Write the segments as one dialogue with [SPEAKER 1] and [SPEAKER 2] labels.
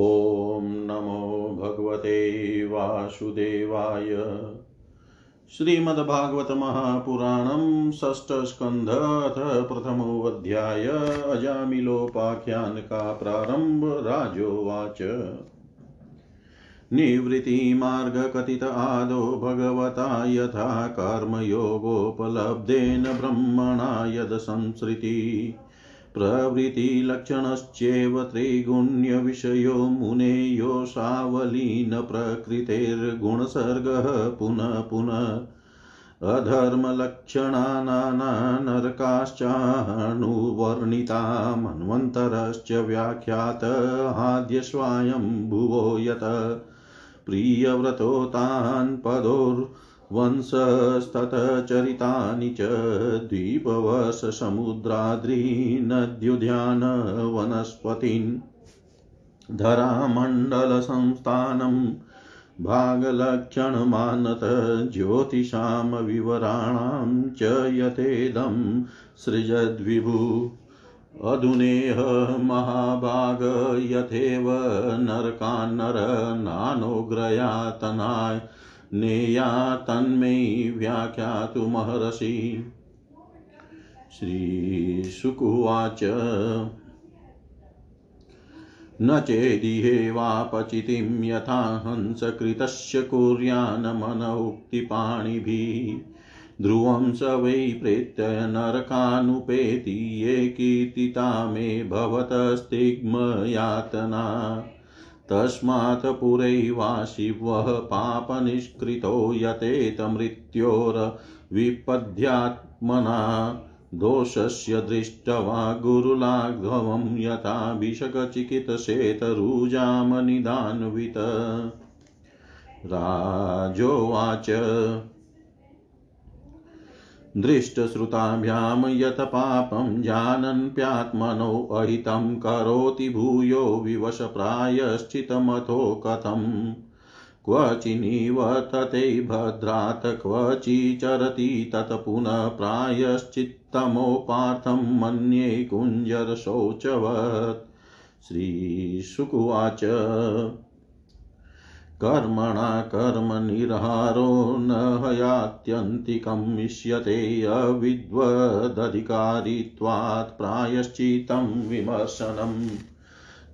[SPEAKER 1] ॐ नमो भगवते वासुदेवाय। श्रीमद्भागवत महापुराणं षष्ठस्कन्ध अथ प्रथमोऽध्याय अजामिलोपाख्यान का प्रारम्भ राजोवाच। निवृत्तिमार्गकथित आदो भगवता यथा कर्मयोगोपलब्धेन ब्रह्मणा यदसंसृति। प्रवृत्तिलक्षणश्चैव त्रिगुण्यविषयो मुने योऽसावलीनप्रकृतेर्गुणसर्गः पुनः पुनः अधर्मलक्षणानानरकाश्चानुवर्णिता मन्वन्तरश्च व्याख्यात आद्यस्वायं भुवो यत प्रियव्रतो तान् पदोर् वंशस्ततचरितानि च द्वीपवशसमुद्राद्रीनद्युद्यानवनस्पतीन् धरामण्डलसंस्थानं भागलक्षणमानत ज्योतिषां विवराणां च यथेदं सृजद्विभु। अधुनेह महाभाग यथेव नरकान्नर नानोग्रयातनाय नेया तन्मे व्याख्यातुमहर्षि श्रीशुकुवाच न चेदिहे वापचितिं यथा हंसकृतस्य कुर्यान्मन उक्तिपाणिभिः ध्रुवं स वै प्रेत्य नरकानुपेति ये कीर्तिता मे भवतस्तिग्मयातना। तस्मात् पुरैवाशिवः पापनिष्कृतो यतेतमृत्योर्विपद्यात्मना दोषस्य दृष्ट्वा गुरुलाघवं यथाभिषकचिकित्सेतरुजामनिदान्वित राजोवाच दृष्टश्रुताभ्यां यत् पापं जानन्प्यात्मनो अहितं करोति भूयो विवश प्रायश्चितमथो कथम्। क्वचिनिव तते भद्रात् क्वचिचरति तत् पुनः प्रायश्चित्तमोपार्थं मन्ये कुञ्जरशौचवत् श्रीशुकुवाच। कर्मणा कर्मनिर्हारो न हयात्यन्तिकम् इष्यते अविद्वदधिकारित्वात् प्रायश्चित्तं विमर्शनम्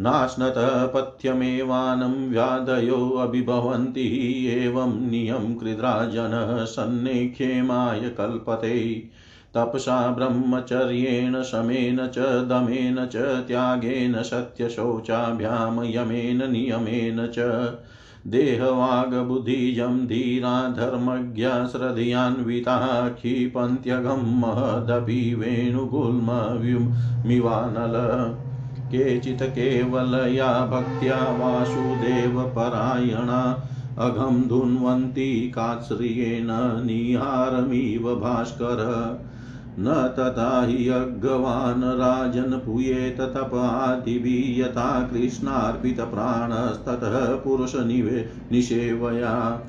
[SPEAKER 1] नाश्नतः पथ्यमेवानं व्याधयोऽभिभवन्ति एवं नियं कृद्राजनः सन्निक्षेमाय कल्पते। तपसा ब्रह्मचर्येण शमेन च दमेन च त्यागेन सत्यशौचाभ्यां यमेन नियमेन च देहवागबुद्धिजं धीरा धर्मज्ञा श्रद्धयान्विताः क्षिपन्त्यघं महदपि वेणुगुल्ममिवानल केचित् केवलया भक्त्या वासुदेवपरायणा अघं धुन्वन्ति काश्रियेण निहारमिव भास्कर। न तथा हि अज्ञवान् राजन् पूयेत तपादिभिः यथा कृष्णार्पितप्राणस्ततः पुरुषनिवे निषेवया।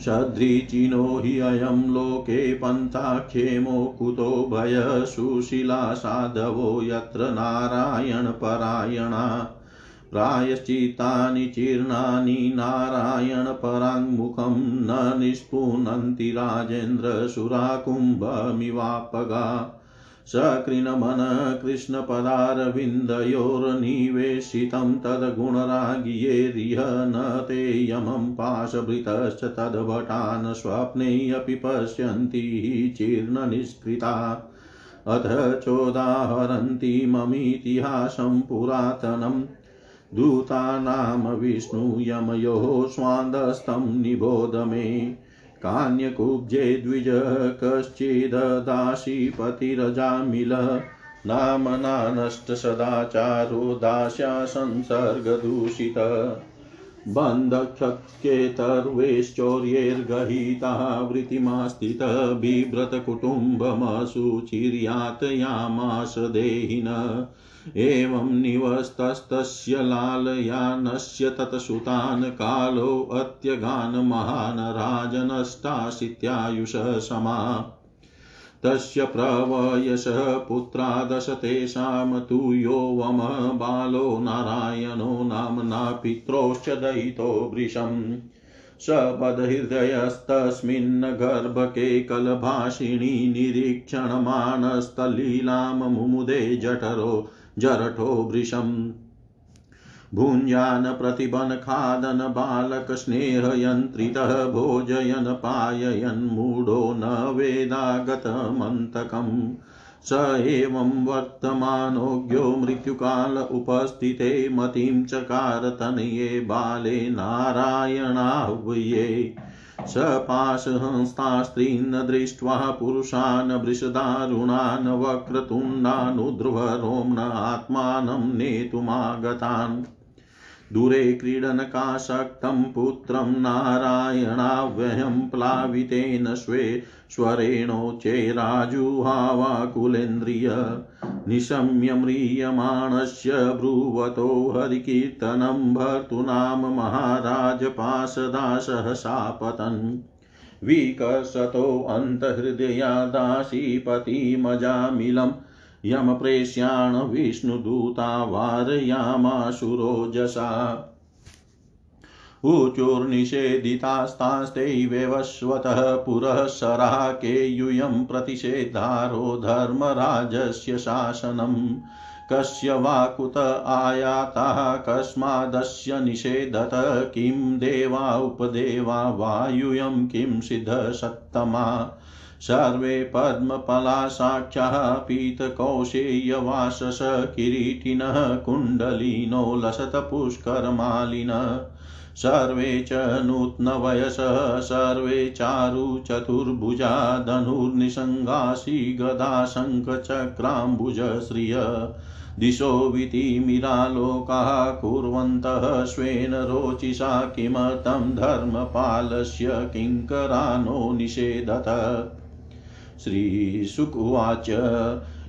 [SPEAKER 1] सदृचिनो हि अयं लोके पन्थाक्षेमो कुतो भय सुशीला साधवो यत्र नारायणपरायणा। प्रायश्चित्तानि चीर्णानि नारायणपराङ्मुखं न निष्पुनन्ति राजेन्द्रशुराकुम्भमिवापगा सकृन्मन कृष्णपदारविन्दयोर्निवेशितं तद्गुणरागियेरिह न ते यमं पाशभृतश्च तद्भटान् स्वप्नेऽपि पश्यन्ति चीर्णनिष्कृता। अथ चोदाहरन्ति ममीतिहासं पुरातनम् दूतानां विष्णुयमयोः स्वान्दस्तं निबोध मे। कान्यकुब्जे द्विज कश्चिददाशीपतिरजामिल नामना नष्टसदाचारो दास्या संसर्गदूषित। बन्धक्षकेतर्वेश्चौर्यैर्गहितः वृत्तिमास्थितः। बिभ्रतकुटुम्बमसुचिर्यातयामास देहिन। एवं निवस्तस्तस्य लालयानस्य तत्सुतान् कालोऽत्यगान् महान् राजनष्टाशीत्यायुष समा तस्य प्रवयसः पुत्रा दश तेषां तु यो वम बालो नारायणो नाम्ना पित्रोश्च दयितो वृषम् सबदहृदयस्तस्मिन् गर्भके कलभाषिणी निरीक्षणमानस्तलीलां मुमुदे जठरो। जरठो वृषम् भुञ्जान प्रतिबन खादन बालकस्नेहयन्त्रितः भोजयन् पाययन् मूढो न वेदागतमन्तकम्। स एवं वर्तमानोऽज्ञो मृत्युकाल उपस्थिते मतिं चकारतनये बाले नारायणाह्वये। स पाशहंस्तास्त्रीन् दृष्ट्वा पुरुषान् वृषदारुणान् वक्रतुण्डानुध्रुवरोम्न आत्मानं नेतुमागतान्। दूरे क्रीडनकाशक्तं पुत्रं नारायणाव्ययं प्लावितेन स्वे स्वरेणोच्चैराजुहावाकुलेन्द्रिय निशम्य म्रियमाणस्य ब्रुवतो हरिकीर्तनं भर्तॄणां महाराजपाशदासहसापतन् विकसतोऽन्तहृदया दासीपतिमजामिलम् यमप्रेष्याण विष्णुदूता वारयामाशुरोजसा ऊचुर्निषेधितास्तास्ते पुरः सराः केयूयं प्रतिषेधारो धर्मराजस्य शासनम् कस्य वा कुत आयाताः कस्मादस्य निषेधत किं देवा उपदेवा वायुयं किं सिद्धसत्तमा। सर्वे पद्मपलासाख्याः पीतकौशेयवासस किरीटिनः कुण्डलिनो लसतपुष्करमालिनः। सर्वे च नूत्नवयसः, सर्वे चारु चतुर्भुजा धनुर्निसङ्गासि गदाशङ्खचक्राम्बुज श्रिय। दिशो वितिमिरालोकाः कुर्वन्तः, स्वेन रोचिषा किमर्थं धर्मपालस्य किङ्करानो निषेधत। श्रीशुकुवाच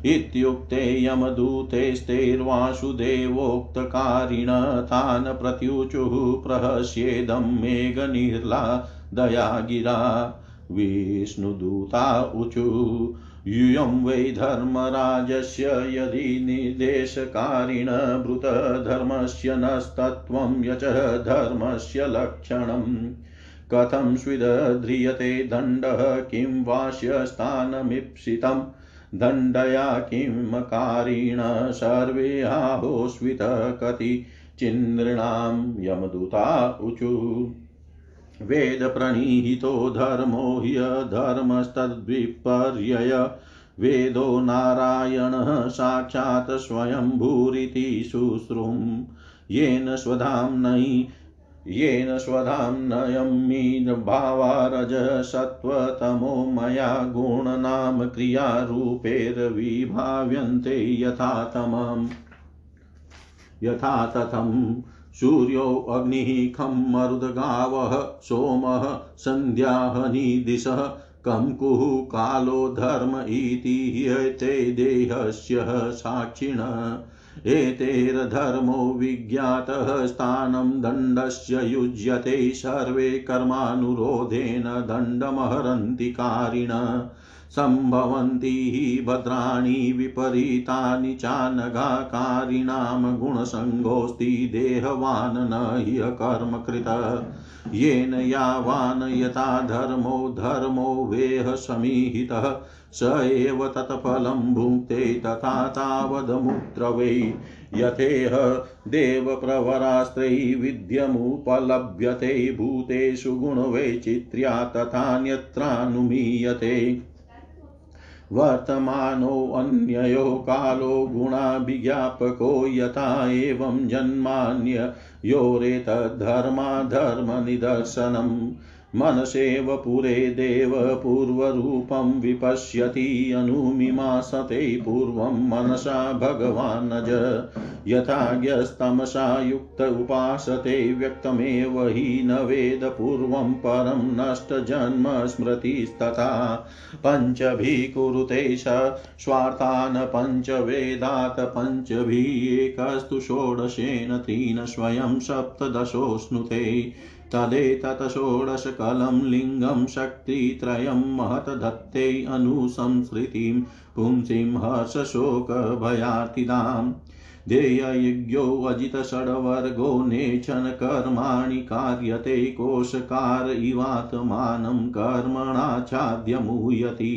[SPEAKER 1] इत्युक्ते यमदूतेस्तैर्वासुदेवोक्तकारिण तान् प्रत्युचुः प्रहस्येदं मेघनिर्ला दया गिरा विष्णुदूता ऊचु यूयं वै धर्मराजस्य यदि निर्देशकारिण ब्रूतधर्मस्य नस्तत्त्वं यच धर्मस्य लक्षणम् कथं स्विदध्रियते दण्डः, किं वास्यस्थानमीप्सितं दण्डया किमकारिण सर्वे आहोस्वितकति चिन्द्रिणां यमदूता ऊचु वेदप्रणीहितो धर्मो ह्यधर्मस्तद्विपर्यय वेदो नारायणः साक्षात् स्वयंभूरिति शुश्रुं येन स्वधाम्नयि येन स्वधाम्नयमीर्भावारज सत्त्वतमो मया गुणनाम क्रियारूपैर्विभाव्यन्ते यथा तमम्। यथा तथं सूर्योऽग्निः खं मरुद्गावः, सोमः सन्ध्याहनिदिशः कं कुः कालो, धर्म इति ह्येते देहस्य साक्षिण। एतेर्धर्मो विज्ञातः स्थानं दण्डस्य युज्यते सर्वे कर्मानुरोधेन दण्डमहरन्ति कारिण सम्भवन्ति हि भद्राणि विपरीतानि चानघाकारिणां गुणसङ्गोऽस्ति देहवान् न ह्यकर्मकृत येन यावान् यथा धर्मो धर्मो वेह समीहितः स एव तत्फलं भुङ्क्ते तथा तावदमुत्र वै यथेह देवप्रवरास्त्रै विद्यमुपलभ्यते, भूतेषु गुणवैचित्र्या तथान्यत्रानुमीयते वर्तमानोऽन्ययो कालो गुणाभिज्ञापको यथा एवं जन्मान्ययोरेतद्धर्माधर्मनिदर्शनम् मनसेव पुरे देव पूर्वरूपं विपश्यति, अनुमिमासते पूर्वं मनसा भगवानज यथाज्ञस्तमसा युक्त उपासते व्यक्तमेव हि न वेद पूर्वं परं नष्टजन्म स्मृतिस्तथा। पञ्चभिः कुरुते स स्वार्थान् पञ्चवेदात् पञ्चभिः एकस्तु षोडशेन त्रीन् स्वयं सप्तदशोऽश्नुते तदेतत् षोडशकलं लिङ्गं शक्तित्रयं महत् दत्ते अनुसंसृतिं पुंसीं हर्षशोकभयार्तिदाम् ध्येययज्ञोऽजितषड्वर्गो नेचन कर्माणि कार्यते कोशकार इवात्मानं कर्मणाच्छाद्यमुह्यति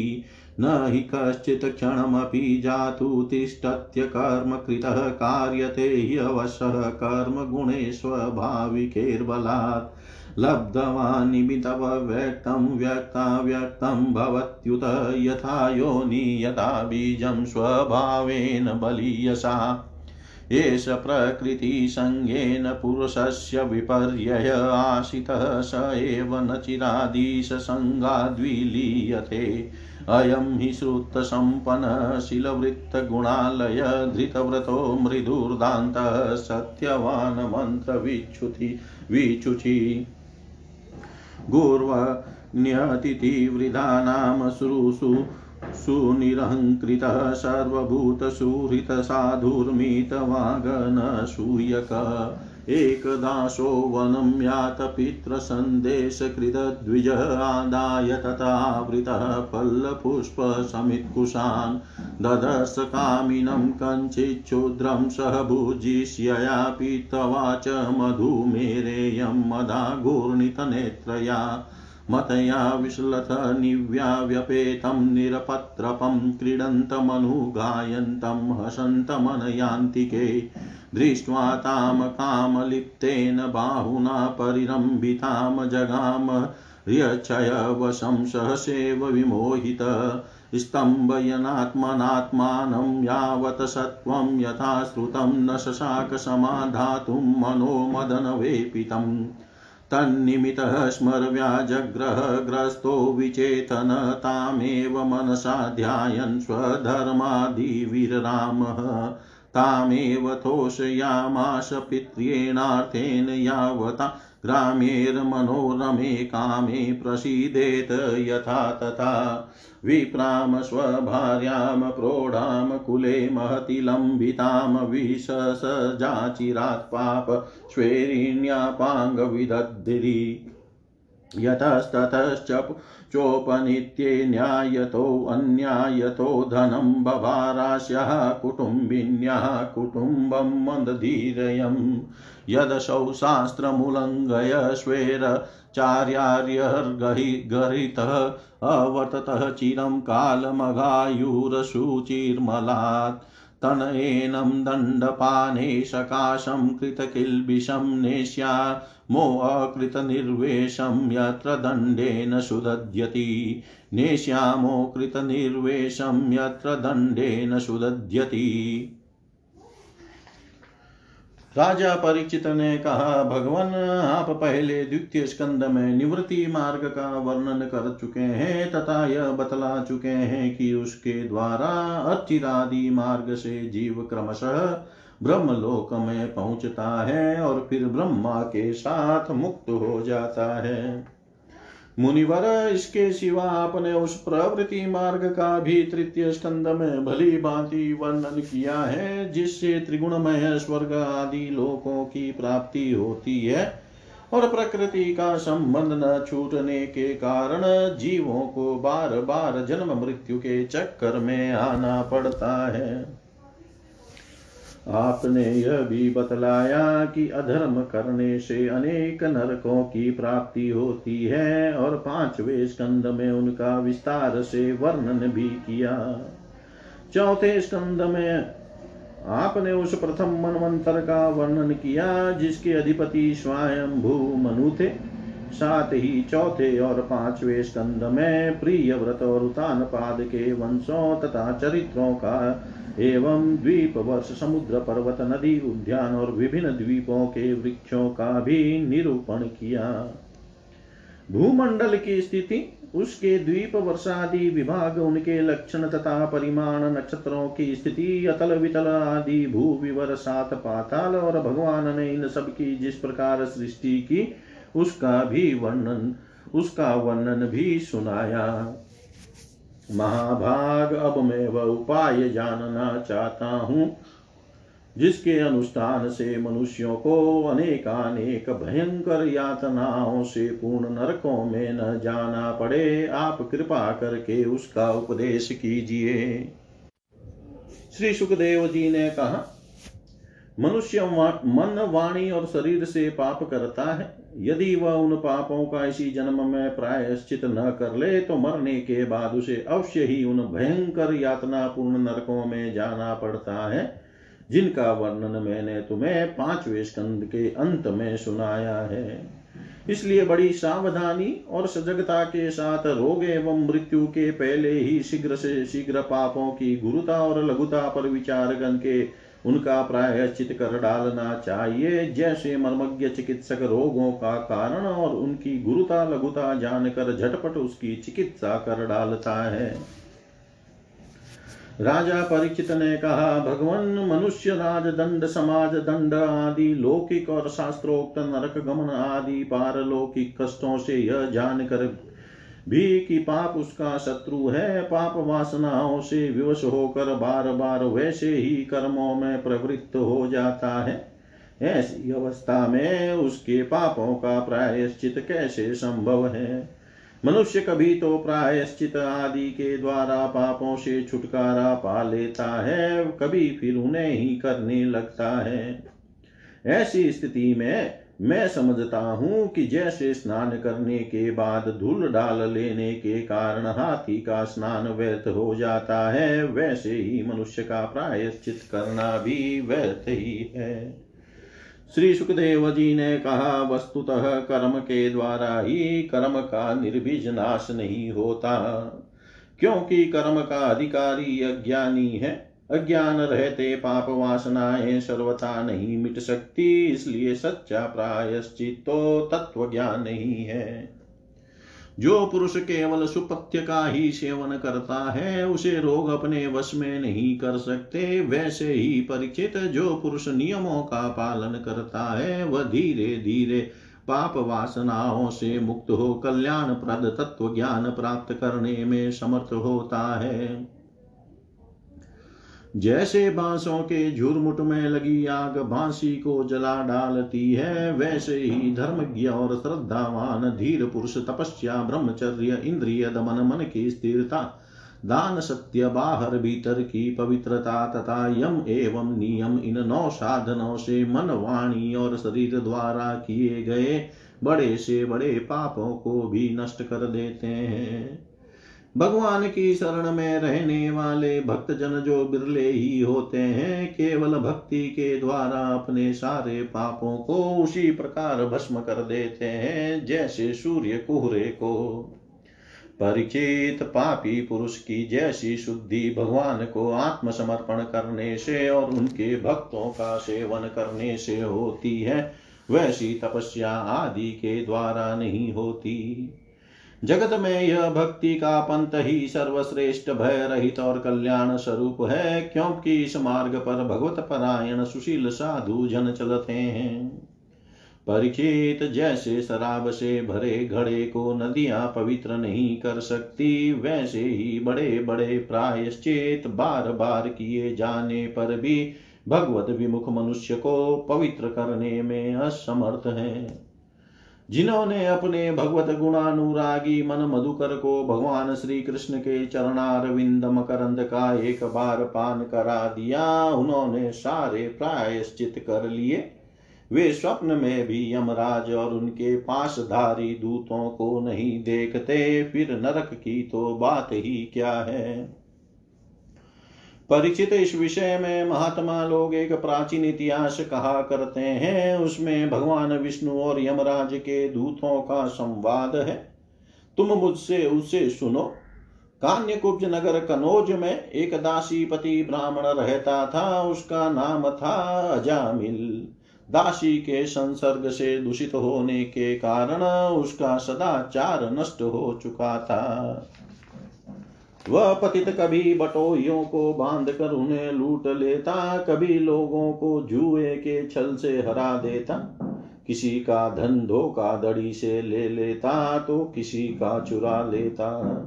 [SPEAKER 1] न हि कश्चित् क्षणमपि जातु तिष्ठत्य कर्म कृतः कार्यते ह्यवशः कर्मगुणे स्वभाविकेर्बलात् लब्धवानिमितव्यक्तं व्यक्ताव्यक्तं भवत्युत यथा योनि यथा बीजं स्वभावेन बलीयसा। एष प्रकृतिसङ्गेन पुरुषस्य विपर्यय आशितः स एव न चिरादीशसङ्गाद्विलीयते अयं हि श्रुतसम्पन्नः शिलवृत्तगुणालय धृतव्रतो मृदुर्दान्तः सत्यवान् विचुचि गुर्वण्यतिथिवृधानां श्रुषु सुनिरहङ्कृतः सर्वभूतसुहृतसाधुर्मितवागनसूयक एकदाशो वनं यातपितृसन्देशकृतद्विजः आदाय तथावृतः फल्लपुष्पसमित्कुशान् ददर्श कामिनं कञ्चिच्छूद्रं सह भुजिष्यया पीतवाच मधुमेरेयं मदा घूर्णितनेत्रया मतया विश्लथ निव्याव्यपेतं निरपत्रपं क्रीडन्तमनुगायन्तं हसन्तमनयान्तिके दृष्ट्वा तां कामलिप्तेन बाहुना परिरम्भितां जगाम ह्यक्षयवशं सहसेव विमोहित स्तम्भयनात्मनात्मानं यावत् सत्त्वं यथा श्रुतं न शशाकसमाधातुं मनो मदनवेपितम् तन्निमित्तः स्मरव्याजग्रहग्रस्तो विचेतन तामेव मनसा ध्यायन् स्वधर्मादिवीररामः। तामेव तोषयामाश पित्र्येणार्थेन यावता ग्रामेर्मनोरमे कामे प्रसीदेत यथा तथा। विप्राम स्वभार्यां प्रौढां कुले महति लम्बितां विशसजाचिरात् पाप स्वेरिण्यापाङ्गविदद्धिरि यतस्ततश्च चोपनित्ये न्यायतोऽन्यायतो धनं बभारास्यः कुटुम्बिन्यः कुटुम्बं मन्दधीरयम्। यदसौ शास्त्रमुल्लङ्घय स्वेरचार्यार्यर्गरितः अवर्ततः चिरं कालमघायुरशुचिर्मलात् तनयेनं दण्डपाने सकाशं कृतकिल्बिषं नेष्यामोऽकृतनिर्वेशं यत्र दण्डेन सुदध्यति नेष्यामो कृतनिर्वेशं यत्र दण्डेन सुदध्यति राजा परीक्षित ने कहा, भगवान, आप पहले द्वितीय स्कंद में निवृत्ति मार्ग का वर्णन कर चुके हैं, तथा यह बतला चुके हैं कि उसके द्वारा अचिरादि मार्ग से जीव क्रमशः ब्रह्मलोक में पहुँचता है और फिर ब्रह्मा के साथ मुक्त हो जाता है। मुनिवर, इसके सिवा आपने उस प्रवृत्ति मार्ग का भी तृतीय स्कंद में भली भांति वर्णन किया है, जिससे त्रिगुणमय स्वर्ग आदि लोकों की प्राप्ति होती है और प्रकृति का संबंध न छूटने के कारण जीवों को बार बार जन्म मृत्यु के चक्कर में आना पड़ता है। आपने यह भी बतलाया कि अधर्म करने से अनेक नरकों की प्राप्ति होती है और पांचवे स्कंद में उनका विस्तार से वर्णन भी किया। चौथे स्कंद में आपने उस प्रथम मनवंतर का वर्णन किया, जिसके अधिपति स्वयं भू मनु थे। साथ ही चौथे और पांचवे स्कंद में प्रिय व्रत और उतान पाद के वंशों तथा चरित्रों का एवं द्वीप वर्ष समुद्र पर्वत नदी उद्यान और विभिन्न द्वीपों के वृक्षों का भी निरूपण किया भूमंडल की स्थिति उसके द्वीप वर्षादि विभाग, उनके लक्षण तथा परिमाण नक्षत्रों की स्थिति अतल वितल आदि भू विवर सात पाताल और भगवान ने इन सब की जिस प्रकार सृष्टि की, उसका भी वर्णन, उसका वर्णन भी सुनाया। महाभाग। अब मैं वह उपाय जानना चाहता हूँ, जिसके अनुष्ठान से मनुष्यों को अनेकानेक भयंकर यातनाओं से पूर्ण नरकों में न जाना पड़े। आप कृपा करके उसका उपदेश कीजिए। श्री सुखदेव जी ने कहा, मनुष्य मन वाणी और शरीर से पाप करता है। यदि वह उन पापों का इसी जन्म में प्रायश्चित न कर ले तो मरने के बाद उसे अवश्य ही उन भयंकर यातना पूर्ण नरकों में जाना पड़ता है, जिनका वर्णन मैंने तुम्हें पाँचवें स्कंद के अंत में सुनाया है। इसलिए बड़ी सावधानी और सजगता के साथ रोग एवं मृत्यु के पहले ही शीघ्र से शीघ्र पापों की गुरुता और लघुता पर विचार करके उनका प्रायश्चित कर डालना चाहिए। जैसे मर्मज्ञ चिकित्सक रोगों का कारण और उनकी गुरुता लघुता जानकर झटपट उसकी चिकित्सा कर डालता है। राजा परीक्षित ने कहा, भगवान, मनुष्य राज, दंड, समाज, दंड आदि, लौकिक और शास्त्रोक्त नरक, गमन आदि, पारलौकिक कष्टों से यह जानकर भी कि पाप उसका शत्रु है, पाप वासनाओं से विवश होकर बार बार वैसे ही कर्मों में प्रवृत्त हो जाता है। ऐसी अवस्था में उसके पापों का प्रायश्चित कैसे संभव है? मनुष्य कभी तो प्रायश्चित आदि के द्वारा पापों से छुटकारा पा लेता है, कभी फिर उन्हें ही करने लगता है। ऐसी स्थिति में मैं समझता हूँ कि जैसे स्नान करने के बाद धूल डाल लेने के कारण हाथी का स्नान व्यर्थ हो जाता है, वैसे ही मनुष्य का प्रायश्चित करना भी व्यर्थ ही है। श्री सुखदेव जी ने कहा, वस्तुतः कर्म के द्वारा ही कर्म का निर्बीज नाश नहीं होता, क्योंकि कर्म का अधिकारी अज्ञानी है। अज्ञान रहते पाप वासनाएँ सर्वथा नहीं मिट सकती, इसलिए सच्चा प्रायश्चित तो तत्व ज्ञान नहीं है। जो पुरुष केवल सुपथ्य का ही सेवन करता है, उसे रोग अपने वश में नहीं कर सकते। वैसे ही परिचित जो पुरुष नियमों का पालन करता है, वह धीरे धीरे पाप वासनाओं से मुक्त हो कल्याण प्रद तत्व ज्ञान प्राप्त करने में समर्थ होता है। जैसे बांसों के झुरमुट में लगी आग बांसी को जला डालती है, वैसे ही धर्मज्ञ और श्रद्धावान धीर पुरुष, तपस्या, ब्रह्मचर्य, इंद्रिय दमन, मन की स्थिरता, दान सत्य, बाहर भीतर की पवित्रता तथा यम एवं नियम इन नौ साधनों से मन, वाणी और शरीर द्वारा किए गए बड़े से बड़े पापों को भी नष्ट कर देते हैं। भगवान की शरण में रहने वाले भक्त जन जो बिरले ही होते हैं, केवल भक्ति के द्वारा अपने सारे पापों को उसी प्रकार भस्म कर देते हैं, जैसे सूर्य कुहरे को। परिचित पापी पुरुष की जैसी शुद्धि भगवान को आत्मसमर्पण करने से और उनके भक्तों का सेवन करने से होती है, वैसी तपस्या आदि के द्वारा नहीं होती। जगत में यह भक्ति का पंथ ही सर्वश्रेष्ठ भय रहित और कल्याण स्वरूप है, क्योंकि इस मार्ग पर भगवत परायण सुशील साधु जन चलते हैं। परीक्षित जैसे शराब से भरे घड़े को नदियाँ पवित्र नहीं कर सकती, वैसे ही बड़े बड़े प्रायश्चित बार बार किए जाने पर भी भगवत विमुख मनुष्य को पवित्र करने में असमर्थ है। जिन्होंने अपने भगवत गुणानुरागी मन मधुकर को भगवान श्री कृष्ण के चरणारविंद मकरंद का एक बार पान करा दिया, उन्होंने सारे प्रायश्चित कर लिए। वे स्वप्न में भी यमराज और उनके पासधारी दूतों को नहीं देखते, फिर नरक की तो बात ही क्या है? परिचित इस विषय में महात्मा लोग एक प्राचीन इतिहास कहा करते हैं। उसमें भगवान विष्णु और यमराज के दूतों का संवाद है। तुम मुझसे उसे सुनो। कान्यकुब्ज नगर कनौज में एक दासी पति ब्राह्मण रहता था। उसका नाम था अजामिल। दासी के संसर्ग से दूषित होने के कारण उसका सदाचार नष्ट हो चुका था। वह पतित कभी बटोहियों को बाँध कर उन्हें लूट लेता, कभी लोगों को जुए के छल से हरा देता। किसी का धन धोखा दड़ी से ले लेता तो किसी का चुरा लेता।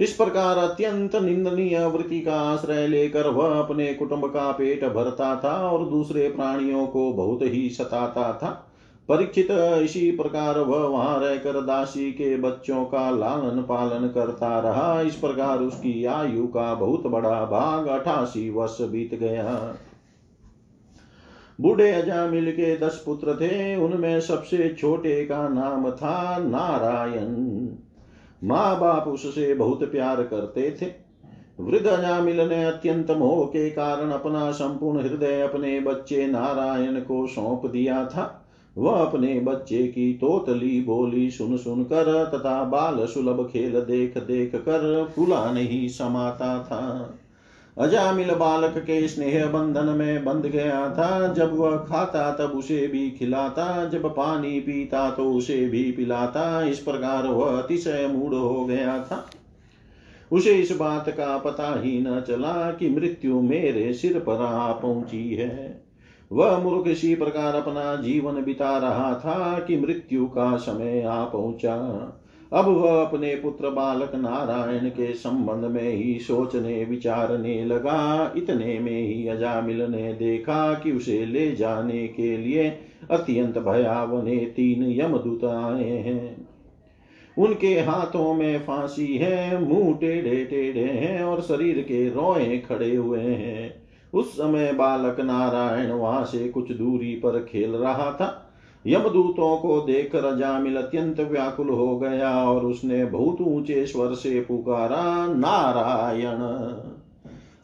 [SPEAKER 1] इस प्रकार अत्यंत निंदनीय वृत्ति का आश्रय लेकर वह अपने कुटुंब का पेट भरता था और दूसरे प्राणियों को बहुत ही सताता था। परीक्षित इसी प्रकार वह वहाँ रहकर दासी के बच्चों का लालन पालन करता रहा। इस प्रकार उसकी आयु का बहुत बड़ा भाग अठासी वर्ष बीत गया। बूढ़े अजामिल के दस पुत्र थे। उनमें सबसे छोटे का नाम था नारायण। माँ बाप उससे बहुत प्यार करते थे। वृद्ध अजामिल ने अत्यंत मोह के कारण अपना संपूर्ण हृदय अपने बच्चे नारायण को सौंप दिया था। वह अपने बच्चे की तोतली बोली सुन सुन कर तथा बाल सुलभ खेल देख देख कर फुला नहीं समाता था। अजामिल बालक के स्नेह बंधन में बंध गया था। जब वह खाता तब उसे भी खिलाता। जब पानी पीता तो उसे भी पिलाता। इस प्रकार वह अतिशय मूड हो गया था। उसे इस बात का पता ही न चला कि मृत्यु मेरे सिर पर आ पहुँची है। वह मूर्ख इसी प्रकार अपना जीवन बिता रहा था कि मृत्यु का समय आ पहुँचा। अब वह अपने पुत्र बालक नारायण के संबंध में ही सोचने, विचारने लगा। इतने में ही अजामिल ने देखा कि उसे ले जाने के लिए अत्यंत भयावने तीन यमदूत आए हैं। उनके हाथों में फांसी है, मुँह टेढ़े टेढ़े हैं और शरीर के रोए खड़े हुए हैं। उस समय बालक नारायण वहाँ से कुछ दूरी पर खेल रहा था। यमदूतों को देखकर अजामिल अत्यंत व्याकुल हो गया और उसने बहुत ऊँचे स्वर से पुकारा, नारायण!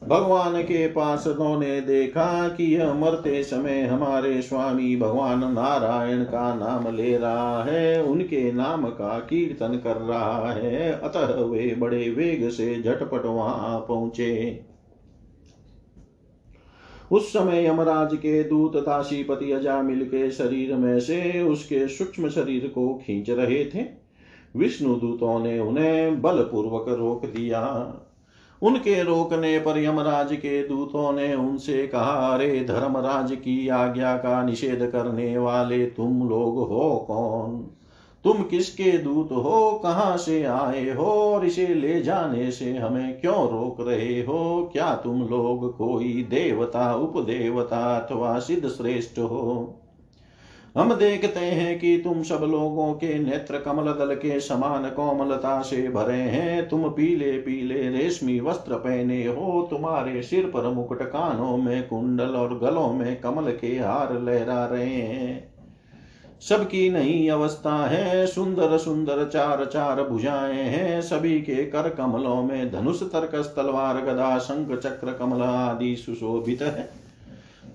[SPEAKER 1] भगवान के पार्षदों ने देखा कि यह मरते समय हमारे स्वामी भगवान नारायण का नाम ले रहा है, उनके नाम का कीर्तन कर रहा है। अतः वे बड़े वेग से झटपट वहाँ पहुँचे। उस समय यमराज के दूत दासीपति अजामिल के शरीर में से उसके सूक्ष्म शरीर को खींच रहे थे। विष्णु दूतों ने उन्हें बलपूर्वक रोक दिया। उनके रोकने पर यमराज के दूतों ने उनसे कहा, अरे धर्मराज की आज्ञा का निषेध करने वाले तुम लोग हो कौन? तुम किसके दूत हो, कहाँ से आए हो और इसे ले जाने से हमें क्यों रोक रहे हो? क्या तुम लोग कोई देवता, उपदेवता अथवा सिद्ध श्रेष्ठ हो? हम देखते हैं कि तुम सब लोगों के नेत्र कमल दल के समान कोमलता से भरे हैं। तुम पीले पीले रेशमी वस्त्र पहने हो। तुम्हारे सिर पर मुकुट कानों में कुंडल और गलों में कमल के हार लहरा रहे हैं। सबकी नई अवस्था है। सुंदर सुंदर चार चार भुजाएँ हैं। सभी के कर कमलों में धनुष, तर्कस, तलवार, गदा, शंख, चक्र, कमल आदि सुशोभित है।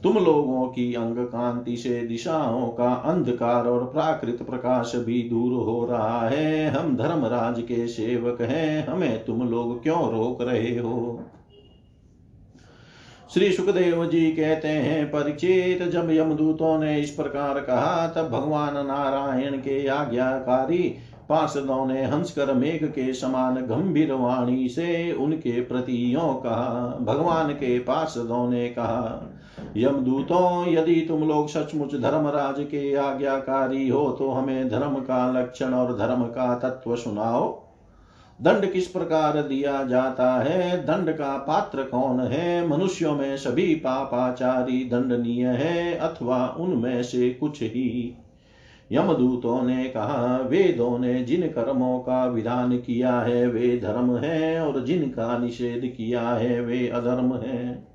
[SPEAKER 1] तुम लोगों की अंग कांति से दिशाओं का अंधकार और प्राकृत प्रकाश भी दूर हो रहा है। हम धर्मराज के सेवक हैं। हमें तुम लोग क्यों रोक रहे हो? श्री सुखदेव जी कहते हैं, परिचित जब यमदूतों ने इस प्रकार कहा, तब भगवान नारायण के आज्ञाकारी पार्षदों ने हंसकर मेघ के समान गंभीर वाणी से उनके प्रति यो कहा। भगवान के पार्षदों ने कहा, यमदूतों, यदि तुम लोग सचमुच धर्मराज के आज्ञाकारी हो तो हमें धर्म का लक्षण और धर्म का तत्व सुनाओ। दंड किस प्रकार दिया जाता है? दंड का पात्र कौन है? मनुष्यों में सभी पापाचारी दंडनीय है अथवा उनमें से कुछ ही? यमदूतों ने कहा, वेदों ने जिन कर्मों का विधान किया है, वे धर्म है, और जिनका निषेध किया है, वे अधर्म है।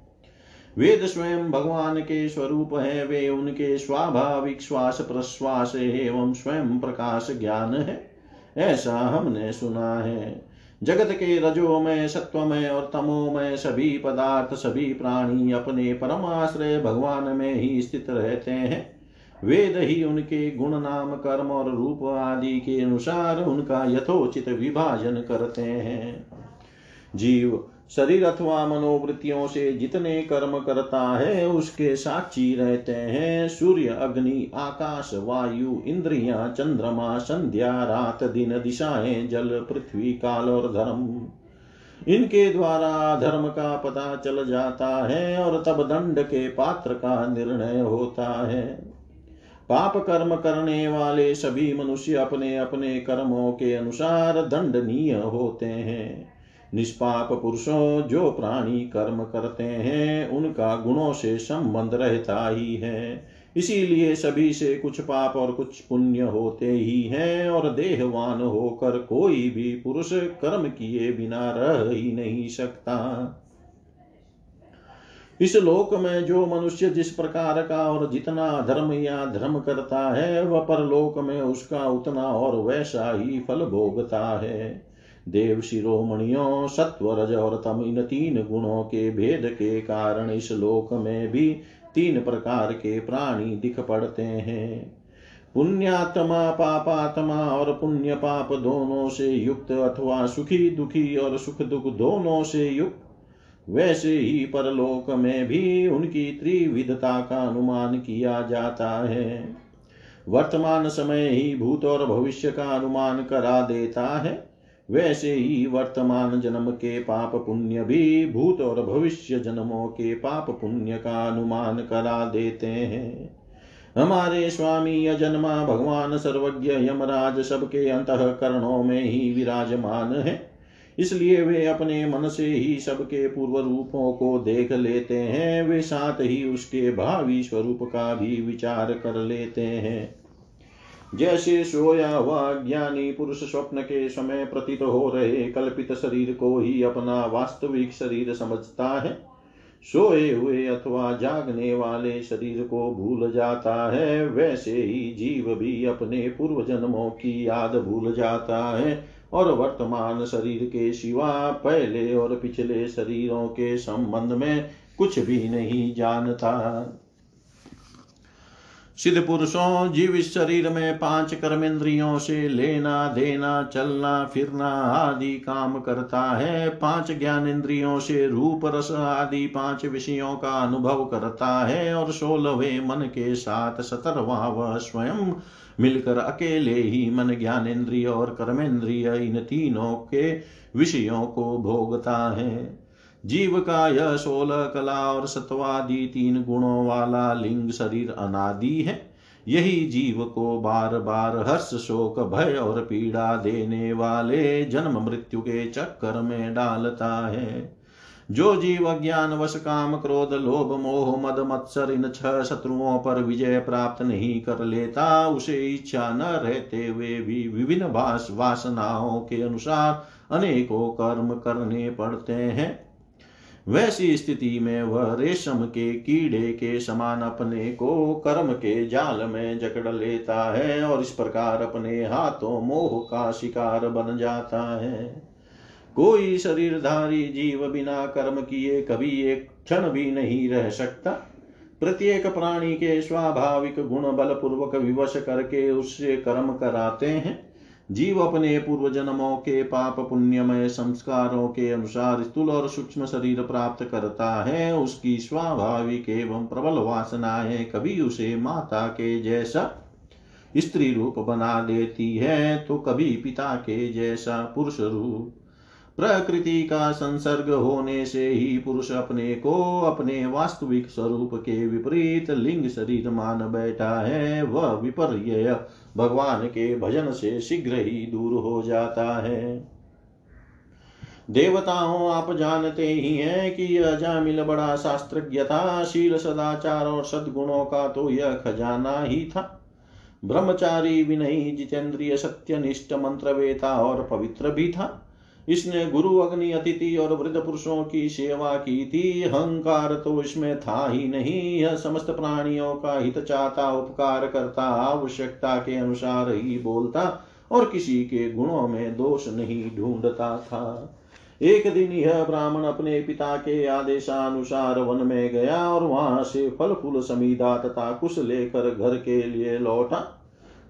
[SPEAKER 1] वेद स्वयं भगवान के स्वरूप है, वे उनके स्वाभाविक श्वास प्रश्वास एवं स्वयं प्रकाश ज्ञान है। ऐसा हमने सुना है। जगत के रजो में सत्व में और तमो में सभी पदार्थ, सभी प्राणी अपने परमाश्रय भगवान में ही स्थित रहते हैं। वेद ही उनके गुण नाम, कर्म और रूप आदि के अनुसार उनका यथोचित विभाजन करते हैं। जीव शरीर अथवा मनोवृत्तियों से जितने कर्म करता है, उसके साक्षी रहते हैं। सूर्य, अग्नि, आकाश, वायु, इंद्रिया, चंद्रमा, संध्या, रात, दिन, दिशाएँ, जल, पृथ्वी, काल और धर्म। इनके द्वारा धर्म का पता चल जाता है और तब दंड के पात्र का निर्णय होता है। पाप कर्म करने वाले सभी मनुष्य अपने अपने कर्मों के अनुसार दंडनीय होते हैं। निष्पाप पुरुषों जो प्राणी कर्म करते हैं, उनका गुणों से संबंध रहता ही है। इसीलिए सभी से कुछ पाप और कुछ पुण्य होते ही हैं और देहवान होकर कोई भी पुरुष कर्म किए बिना रह ही नहीं सकता। इस लोक में जो मनुष्य जिस प्रकार का और जितना धर्म या धर्म करता है, वह परलोक में उसका उतना और वैसा ही फल भोगता है। देव शिरोमणियों सत्व रज और तम इन तीन गुणों के भेद के कारण इस लोक में भी तीन प्रकार के प्राणी दिख पड़ते हैं। पुण्यात्मा, पापात्मा और पुण्य पाप दोनों से युक्त अथवा सुखी, दुखी और सुख दुख दोनों से युक्त, वैसे ही परलोक में भी उनकी त्रिविधता का अनुमान किया जाता है। वर्तमान समय ही भूत और भविष्य का अनुमान करा देता है। वैसे ही वर्तमान जन्म के पाप पुण्य भी भूत और भविष्य जन्मों के पाप पुण्य का अनुमान करा देते हैं। हमारे स्वामी अजन्मा भगवान सर्वज्ञ यमराज सबके अंतकरणों में ही विराजमान है। इसलिए वे अपने मन से ही सबके पूर्व रूपों को देख लेते हैं। वे साथ ही उसके भावी स्वरूप का भी विचार कर लेते हैं। जैसे सोया हुआ ज्ञानी पुरुष स्वप्न के समय प्रतीत हो रहे कल्पित शरीर को ही अपना वास्तविक शरीर समझता है। सोए हुए अथवा जागने वाले शरीर को भूल जाता है, वैसे ही जीव भी अपने पूर्व जन्मों की याद भूल जाता है और वर्तमान शरीर के सिवा पहले और पिछले शरीरों के संबंध में कुछ भी नहीं जानता। सिद्ध पुरुषों जीव शरीर में पाँच कर्मेंद्रियों से लेना, देना, चलना, फिरना आदि काम करता है। पाँच ज्ञानेन्द्रियों से रूप, रस आदि पाँच विषयों का अनुभव करता है और सोलहवें मन के साथ सतरवा वह स्वयं मिलकर अकेले ही मन ज्ञान ज्ञानेन्द्रिय और कर्मेंद्रिय इन तीनों के विषयों को भोगता है। जीव का यह सोलह कला और सत्वादि तीन गुणों वाला लिंग शरीर अनादि है। यही जीव को बार बार हर्ष, शोक, भय और पीड़ा देने वाले जन्म मृत्यु के चक्कर में डालता है। जो जीव अज्ञान वश काम, क्रोध, लोभ, मोह, मद, मत्सर, इन छह शत्रुओं पर विजय प्राप्त नहीं कर लेता, उसे इच्छा न रहते हुए भी विभिन्न वासनाओं के अनुसार अनेकों कर्म करने पड़ते हैं। वैसी स्थिति में वह रेशम के कीड़े के समान अपने को कर्म के जाल में जकड़ लेता है और इस प्रकार अपने हाथों मोह का शिकार बन जाता है। कोई शरीरधारी जीव बिना कर्म किए कभी एक क्षण भी नहीं रह सकता। प्रत्येक प्राणी के स्वाभाविक गुण बलपूर्वक विवश करके उससे कर्म कराते हैं। जीव अपने पूर्व जन्मों के पाप पुण्यमय संस्कारों के अनुसार स्थूल और सूक्ष्म शरीर प्राप्त करता है। उसकी स्वाभाविक एवं प्रबल वासनाएँ कभी उसे माता के जैसा स्त्री रूप बना देती है तो कभी पिता के जैसा पुरुष रूप। प्रकृति का संसर्ग होने से ही पुरुष अपने को अपने वास्तविक स्वरूप के विपरीत लिंग शरीर मान बैठा है। वह विपर्य भगवान के भजन से शीघ्र ही दूर हो जाता है। देवताओं आप जानते ही हैं कि यह जामिल बड़ा शास्त्रज्ञ था। शील सदाचार और सद्गुणों का तो यह खजाना ही था। ब्रह्मचारी विनयी जितेंद्रिय सत्यनिष्ठ मंत्रवेता और पवित्र भी था। इसने गुरु अग्नि अतिथि और वृद्ध पुरुषों की सेवा की थी। अहंकार तो इसमें था ही नहीं। यह समस्त प्राणियों का हित चाहता, उपकार करता, आवश्यकता के अनुसार ही बोलता और किसी के गुणों में दोष नहीं ढूंढता था। एक दिन यह ब्राह्मण अपने पिता के आदेशानुसार वन में गया और वहाँ से फल फूल समीदा तथा कुश लेकर घर के लिए लौटा।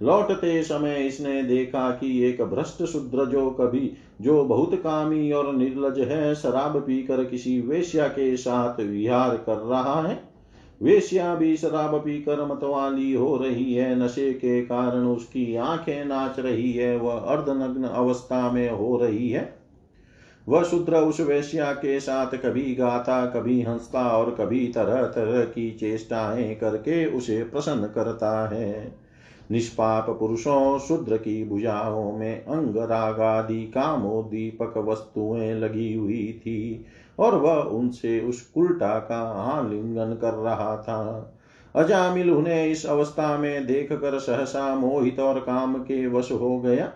[SPEAKER 1] लौटते समय इसने देखा कि एक भ्रष्ट शूद्र जो कभी जो बहुत कामी और निर्लज है, शराब पीकर किसी वेश्या के साथ विहार कर रहा है। वेश्या भी शराब पीकर मतवाली हो रही है। नशे के कारण उसकी आँखें नाच रही है। वह अर्धनग्न अवस्था में हो रही है। वह शूद्र उस वेश्या के साथ कभी गाता कभी हंसता और कभी तरह तरह की चेष्टाएँ करके उसे प्रसन्न करता है। निष्पाप पुरुषों शूद्र की भुजाओं में अंग राग रागादि कामोदीपक वस्तुएँ लगी हुई थी, और वह उनसे उस उल्टा का आलिंगन कर रहा था। अजामिल उन्हें इस अवस्था में देख कर सहसा मोहित और काम के वश हो गया।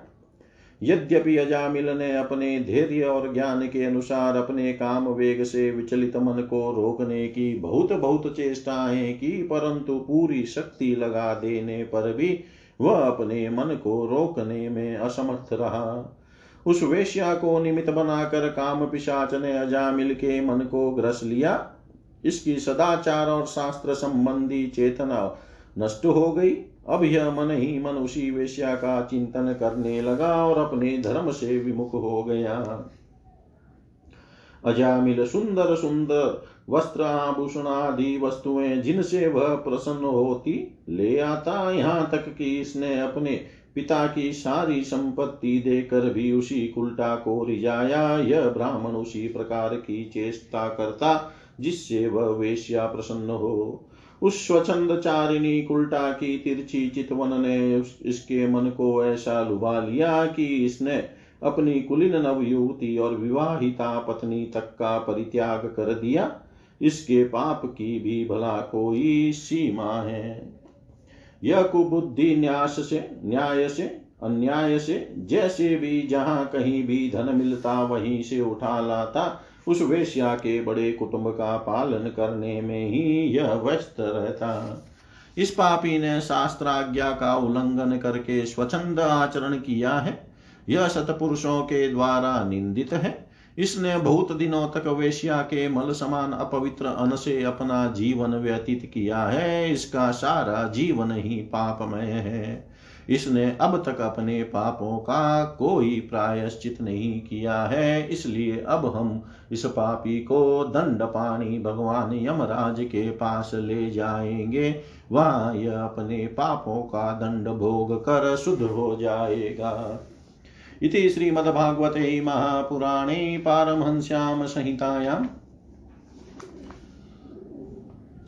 [SPEAKER 1] यद्यपि अजामिल ने अपने धैर्य और ज्ञान के अनुसार अपने काम वेग से विचलित मन को रोकने की बहुत बहुत चेष्टाएँ की, परंतु पूरी शक्ति लगा देने पर भी वह अपने मन को रोकने में असमर्थ रहा। उस वेश्या को निमित्त बनाकर काम पिशाच ने अजामिल के मन को ग्रस लिया। इसकी सदाचार और शास्त्र संबंधी चेतना नष्ट हो गई। अब यह मन ही मन उसी वेश्या का चिंतन करने लगा और अपने धर्म से विमुख हो गया। अजामिल सुंदर सुंदर वस्त्र आभूषण आदि वस्तुएँ जिनसे वह प्रसन्न होती, ले आता यहाँ तक कि इसने अपने पिता की सारी संपत्ति देकर भी उसी कुल्टा को रिजाया। यह ब्राह्मण उसी प्रकार की चेष्टा करता, जिससे वह वेश्या प्रसन्न हो। उस स्वच्छंद चारिणी कुल्टा की तिरछी चितवन ने इसके मन को ऐसा लुभा लिया कि इसने अपनी कुलीन नव युवती और विवाहिता पत्नी तक का परित्याग कर दिया। इसके पाप की भी भला कोई सीमा है। यह कुबुद्धि न्यास से न्याय से, अन्याय से जैसे भी जहाँ कहीं भी धन मिलता वहीं से उठा लाता। उस वेश्या के बड़े कुटुंब का पालन करने में ही यह व्यस्त रहता। इस पापी ने शास्त्राज्ञा का उल्लंघन करके स्वच्छंद आचरण किया है। यह सतपुरुषों के द्वारा निंदित है। इसने बहुत दिनों तक वेश्या के मल समान अपवित्र अन से अपना जीवन व्यतीत किया है। इसका सारा जीवन ही पापमय है। इसने अब तक अपने पापों का कोई प्रायश्चित नहीं किया है। इसलिए अब हम इस पापी को दंड पानी भगवान यमराज के पास ले जाएँगे। वहाँ यह अपने पापों का दंड भोग कर शुद्ध हो जाएगा। इति श्रीमद्भागवते महापुराणे पारमहंस्यां संहितायाम्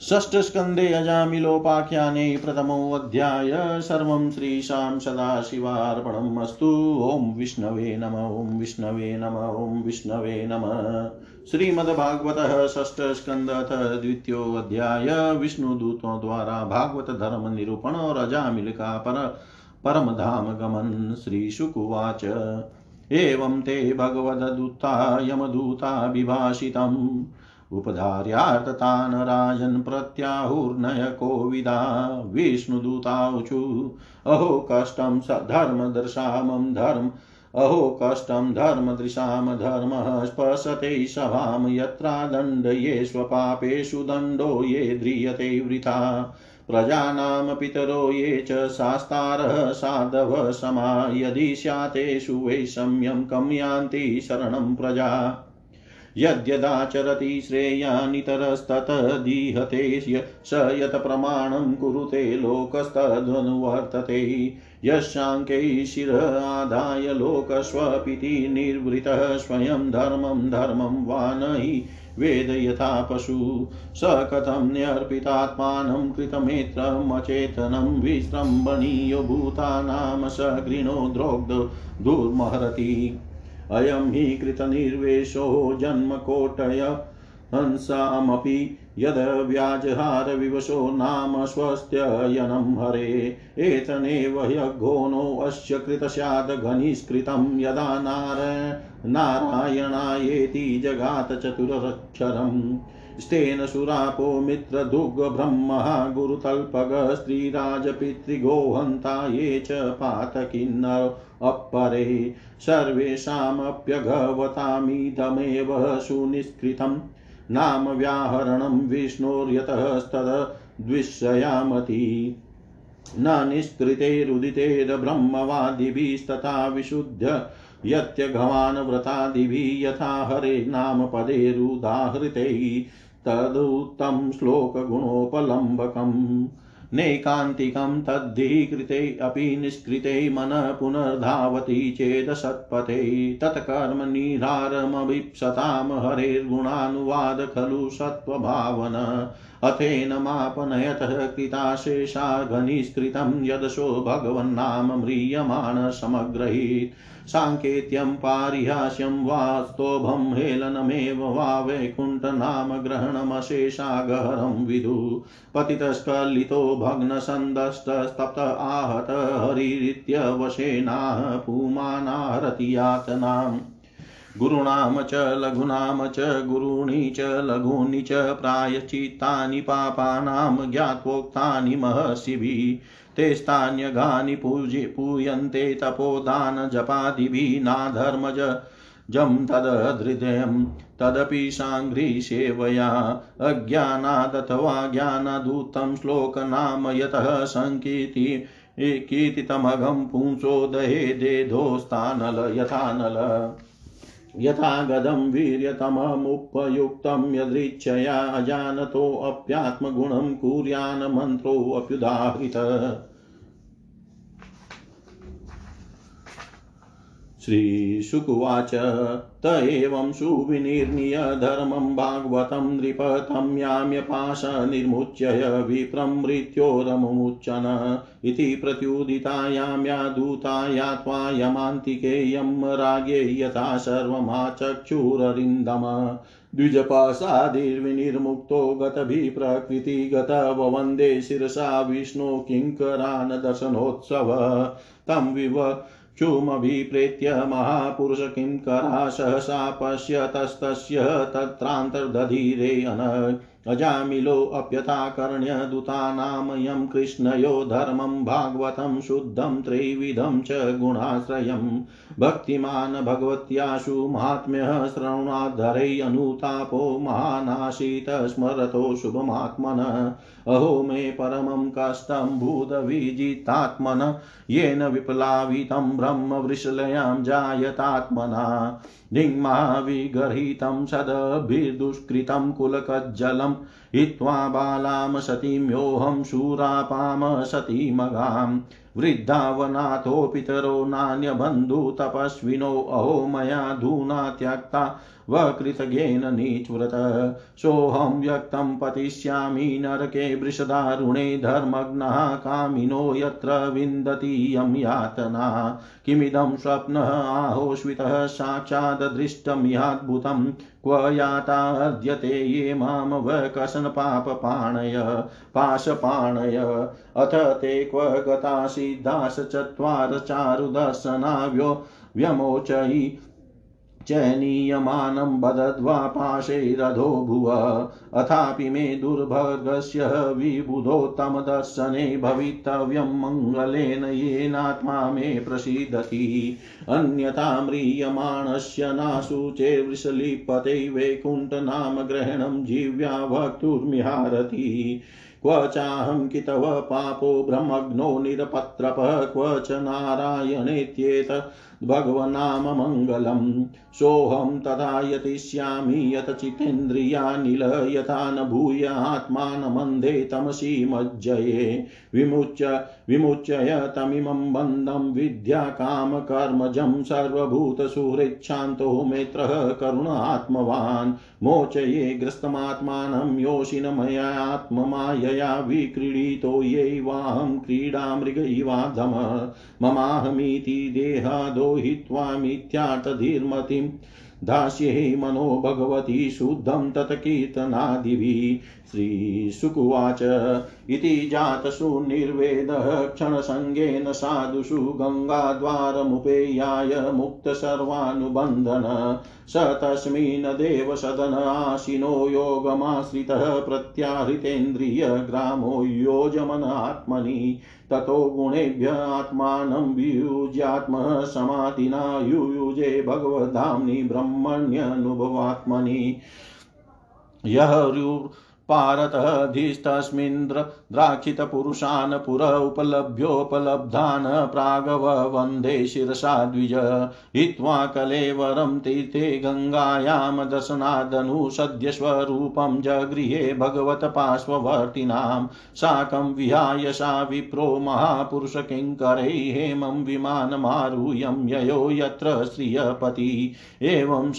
[SPEAKER 1] षष्ठस्कन्धे अजामिलोपाख्याने प्रथमोऽध्याय सर्वं श्रीशां सदाशिवार्पणम् अस्तु। ॐ विष्णवे नम, ॐ विष्णवे नम, ॐ विष्णवे नमः। श्रीमद्भागवतः षष्ठस्कन्धथ द्वितीयोऽध्याय विष्णुदूतों द्वारा भागवत धर्म निरूपण और अजामिल का पर परम धाम गमन श्रीशुकुवाच। एवं ते भगवदूता यमदूता विभाषितम् उपधार्यार्थतान् राजन् प्रत्याहुर्नय कोविदा विष्णुदूताऊचु अहो कष्टं स धर्मदर्शामं धर्म, अहो कष्टं धर्मदृशां धर्मः स्पशते सभां, यत्रा दण्डयेष्वपापेषु दण्डो ये ध्रियते वृथा। प्रजानां पितरो ये च शास्तारः साधवः समा यदि स्यातेषु वैषम्यं कं यान्ति शरणं प्रजा। यद्यदाचरति श्रेयानितरस्ततदीहते स यत् प्रमाणं कुरुते लोकस्तदनुवर्तते यशाङ्कै शिर आदाय लोकस्वपिति निर्वृतः स्वयं धर्मं धर्मं वा न वेद यथा पशु। स कथं न्यर्पितात्मानं कृतमेत्रमचेतनं विस्रम्भणीयो भूतानां स द्रोग्ध दुर्महरति। अयं हि कृतनिर्वेशो जन्मकोटय। हंसामपि यद् व्याजहारविवशो नाम स्वस्त्ययनं हरे। एतनेव ह्यघोनोऽस्य कृतस्याद् घनिष्कृतं यदा नार, नारायणायेति जगात चतुरक्षरम् स्तेन सुरापो मित्रदुग्ब्रह्मः गुरुतल्पग, स्त्रीराजपितृगोहन्ता, ये च पातकिन्नर अपरे। सर्वेषामप्यघवतामिदमेव सुनिष्कृतं नाम व्याहरणं विष्णोर्यतस्तद्विषयामति। न निष्कृतेरुदितेर्ब्रह्मवादिभिस्तथा विशुद्ध यत्यघवान् व्रतादिभिः यथा हरे नाम पदेरुदाहृतैः तदुत्तं श्लोकगुणोपलम्बकम् नैकान्तिकं तद्धीकृते अपि निष्कृते मनः पुनर्धावति चेदसत्पथे। तत्कर्म निधारमभीप्सतां हरेर्गुणानुवाद खलु सत्त्वभावन। अथेनमापनयतः कृताशेषा घनिष्कृतं यदशो भगवन्नाम म्रियमाण समग्रहीत्। साङ्केत्यं पारिहास्यं वा स्तोभं हेलनमेव वा वैकुण्ठनाम ग्रहणमशेषागहरं विदु। पतितस्खलितो भग्नसन्दस्तस्तप्त आहत पुमानाहरति यातनाम् गुरूणां च लघूनां च, गुरूणि च, लघूनि च, प्रायश्चित्तानि, पापानां ज्ञात्वोक्तानि महर्षिभिः तेस्तान्यघानि पूजि पूयन्ते तपोदानजपादिभिः नाधर्मज जं तदहृदयं तदपि साङ्घ्रिसेवया अज्ञानादथवा ज्ञानदूतं श्लोकनाम यतः सङ्कीर्ति, कीर्तितमघं पुंसो दहे देधोस्तानल यथानल। यथा गदं वीर्यतममुपयुक्तं यदृच्छया अजानतोऽप्यात्मगुणं कुर्यान् मन्त्रोऽप्युदाहृत श्रीशुकुवाच। त एवं सुविनिर्णीय धर्मं भागवतं नृपतं याम्यपाशनिर्मुच्य विप्रं मृत्योरमुच्चन इति प्रत्युदितायां या त्वायमान्तिके यं राज्ञे यथा सर्वमाचक्षुररिन्दम। द्विजपाशादिर्विनिर्मुक्तो गतभिः प्रकृतिगतववन्दे शिरसा विष्णो किङ्करान् तं विव चुमभिप्रेत्य महापुरुष किं करा सहसा पश्यतस्तस्य तत्रान्तर्दधिरे अन अजामिलोऽप्यथाकर्ण्यदूतानामयं कृष्णयो धर्मं भागवतं शुद्धं त्रैविधं च गुणाश्रयं। भक्तिमान् भगवत्याशु महात्म्यः श्रवणाद्धरै अनुतापो महानाशीत स्मरतो शुभमात्मन। अहो मे परमं कष्टं भूतविजितात्मन। येन विप्लावितं ब्रह्मवृषलयां जायतात्मना। धिङ्मा विगर्हितं सदभिर्दुष्कृतं कुलकज्जलं हित्वा बालां सतीम्योऽहं शूरापां सतीमगाम् वृद्धावनाथो पितरो नान्यबन्धु तपस्विनो अहो मया धूना त्यक्ता वकृतज्ञेन निचुरत। सोऽहं व्यक्तं पतिष्यामि नरके वृषदारुणे धर्मग्नः कामिनो, यत्र विन्दति यं यातना। किमिदं स्वप्नः साक्षादृष्टमिहाद्भुतं क्व याताद्यते ये माँ वकसन पापपाणय पाशपाणय अथ ते क्व गता सिद्धास चत्वार चारुदर्शनाव्यो व्यमोचयि। चयनीयमानं बदद्वा पाशैरधो भुव। अथापि मे दुर्भगस्य विबुधोत्तमदर्शने भवितव्यं मङ्गलेन येनात्मा मे प्रसीदति। अन्यथा म्रियमाणस्य नाशुचेर्वृषलिपते वैकुण्ठनामग्रहणं जीव्या वक्तुर्मिहारति क्व चाहं कितव पापो ब्रह्मग्नो निरपत्रपः। क्व च नारायणेत्येत भगवनाम मङ्गलम् सोऽहं तथा यतिष्यामि यत चितेन्द्रियानिल यथा न भूय आत्मानमन्धे तमसि मज्जये। विमुच्य विमुच्य तमिमं बन्धं विद्या कामकर्मजं सर्वभूतसुहृच्छान्तो मेत्रः करुण आत्मवान्। मोचये ग्रस्तमात्मानं योषिनमयात्ममायया विक्रीडितो यैवाहं क्रीडामृगैवाधम ममाहमीति देहादो हित्वा मिथ्यार्थधीर्मतिं दास्ये मनो भगवती शुद्धं तत्कीर्तनादिभिः श्रीशुकुवाच इति जातसु निर्वेदः क्षणसङ्गेन साधुषु गङ्गाद्वारमुपेयाय मुक्तसर्वानुबन्धन स तस्मिन् देवसदन आशिनो योगमाश्रितः प्रत्याहृतेन्द्रियग्रामो योजमन आत्मनि। ततो गुणेभ्य आत्मानं वियुज्यात्मः समाधिना युयुजे भगवद्धाम्नि ब्रह्मण्यनुभवात्मनि यः पारतधिस्तस्मिन्द्र द्राक्षितपुरुषान् पुर उपलभ्योपलब्धान् प्रागव वंदे शिरसा द्विज। हित्वा कलेवरं तीर्थे गङ्गायां दर्शनादनु सद्यस्वरूपं जगृहे भगवत्पार्श्ववर्तिनां। साकं विहाय सा विप्रो महापुरुषकिङ्करै हेमं विमानमारुह्यं ययो यत्र श्रियपति। एवं स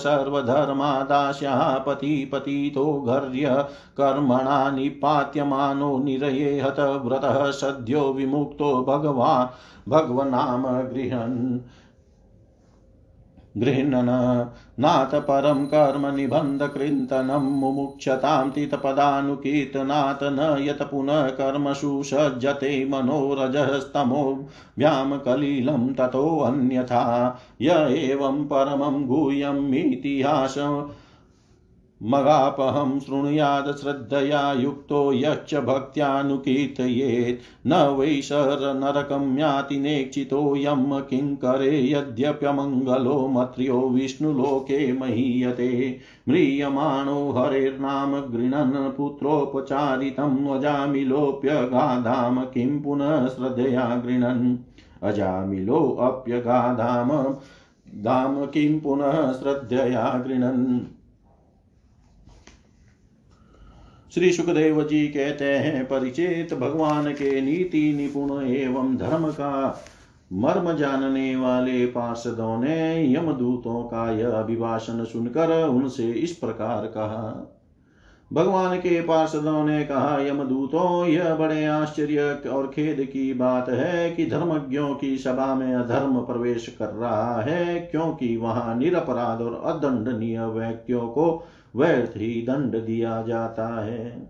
[SPEAKER 1] सर्वधर्मादास्याः पतिपतितो घर्य कर्मणा निपात्यमानो निरये हतव्रतः सद्यो विमुक्तो भगवान् भगवनाम गृहन् गृह्णन् नाथ परं कर्म निबन्धकृन्तनं मुमुक्षतां तितपदानुकीर्तनात् न यत् पुनः कर्मसु सज्जते मनोरजस्तमो व्यां कलिलं ततोऽन्यथा य एवं परमं गुह्यमितिहास मगापहं शृणुयाद श्रद्धया युक्तो यच्च भक्त्यानुकीर्तयेत्। न वै शरनरकं याति नेक्षितो यं किङ्करे यद्यप्यमङ्गलो मत्र्यो विष्णुलोके महीयते। म्रियमाणो हरेर्नाम गृणन् पुत्रोपचारितं अजामिलोऽप्यगाधाम किं पुनः श्रद्धया गृणन्। अजामिलोऽप्यगाधाम धाम किं पुनः श्रद्धया गृणन्। श्री सुखदेव जी कहते हैं, परिचेत भगवान के नीति निपुण एवं धर्म का मर्म जानने वाले पार्षदों ने यमदूतों का यह अभिभाषण सुनकर उनसे इस प्रकार कहा। भगवान के पार्षदों ने कहा, यमदूतों, यह बड़े आश्चर्य और खेद की बात है कि धर्मज्ञों की सभा में अधर्म प्रवेश कर रहा है, क्योंकि वहाँ निरपराध और अदंडनीय व्यक्तियों को व्यर्थ ही दंड दिया जाता है।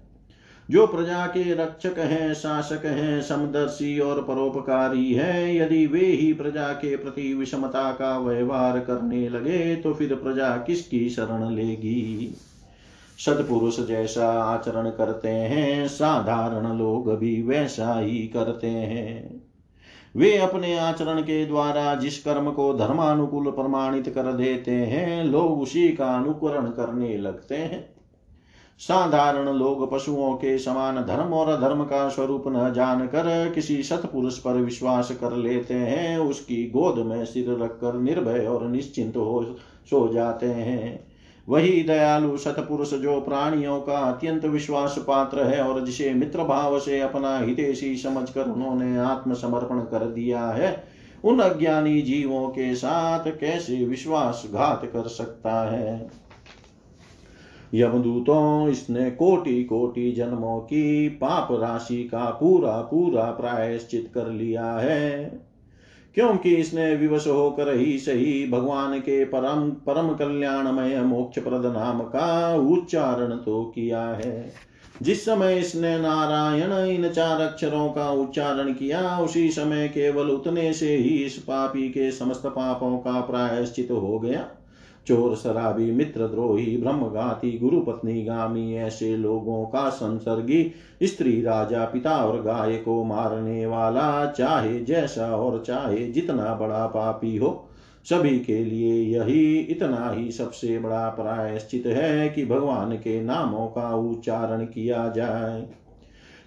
[SPEAKER 1] जो प्रजा के रक्षक हैं, शासक हैं, समदर्शी और परोपकारी हैं, यदि वे ही प्रजा के प्रति विषमता का व्यवहार करने लगे तो फिर प्रजा किसकी शरण लेगी? सदपुरुष जैसा आचरण करते हैं, साधारण लोग भी वैसा ही करते हैं। वे अपने आचरण के द्वारा जिस कर्म को धर्मानुकूल प्रमाणित कर देते हैं, लोग उसी का अनुकरण करने लगते हैं। साधारण लोग पशुओं के समान धर्म और धर्म का स्वरूप न जानकर किसी सतपुरुष पर विश्वास कर लेते हैं, उसकी गोद में सिर रखकर निर्भय और निश्चिंत हो सो जाते हैं। वही दयालु सतपुरुष जो प्राणियों का अत्यंत विश्वास पात्र है और जिसे मित्र भाव से अपना हितेशी समझकर उन्होंने आत्मसमर्पण कर दिया है, उन अज्ञानी जीवों के साथ कैसे विश्वासघात कर सकता है? यमदूतों, इसने कोटि कोटि जन्मों की पाप राशि का पूरा पूरा प्रायश्चित कर लिया है। क्योंकि इसने विवश होकर ही सही भगवान के परम परम कल्याणमय मोक्ष प्रद नाम का उच्चारण तो किया है। जिस समय इसने नारायण इन चार अक्षरों का उच्चारण किया, उसी समय केवल उतने से ही इस पापी के समस्त पापों का प्रायश्चित हो गया। चोर शराबी मित्र द्रोही ब्रह्मघाती गुरु पत्नी गामी, ऐसे लोगों का संसर्गी, स्त्री राजा, पिता और गाय को मारने वाला, चाहे जैसा और चाहे जितना बड़ा पापी हो, सभी के लिए यही इतना ही सबसे बड़ा प्रायश्चित है कि भगवान के नामों का उच्चारण किया जाए।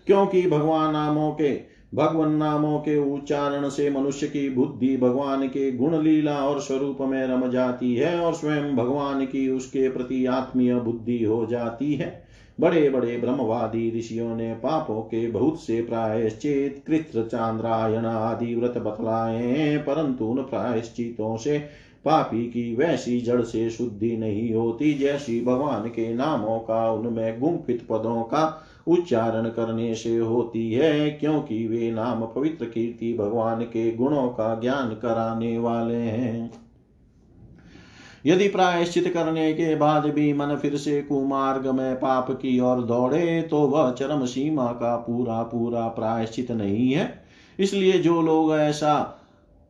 [SPEAKER 1] क्योंकि भगवान नामों के भगवान नामों के उच्चारण से मनुष्य की बुद्धि भगवान के गुण लीला और स्वरूप में रम जाती है और स्वयं भगवान की उसके प्रति आत्मीय बुद्धि हो जाती है। बड़े बड़े ब्रह्मवादी ऋषियों ने पापों के बहुत से प्रायश्चित कृत्र चांद्रायण आदि व्रत बतलाए हैं, परंतु उन प्रायश्चितों से पापी की वैसी जड़ से शुद्धि नहीं होती जैसी भगवान के नामों का, उनमें गुम्फित पदों का उच्चारण करने से होती है, क्योंकि वे नाम पवित्र कीर्ति भगवान के गुणों का ज्ञान कराने वाले हैं। यदि प्रायश्चित करने के बाद भी मन फिर से कुमार्ग में पाप की ओर दौड़े तो वह चरम सीमा का पूरा पूरा प्रायश्चित नहीं है। इसलिए जो लोग ऐसा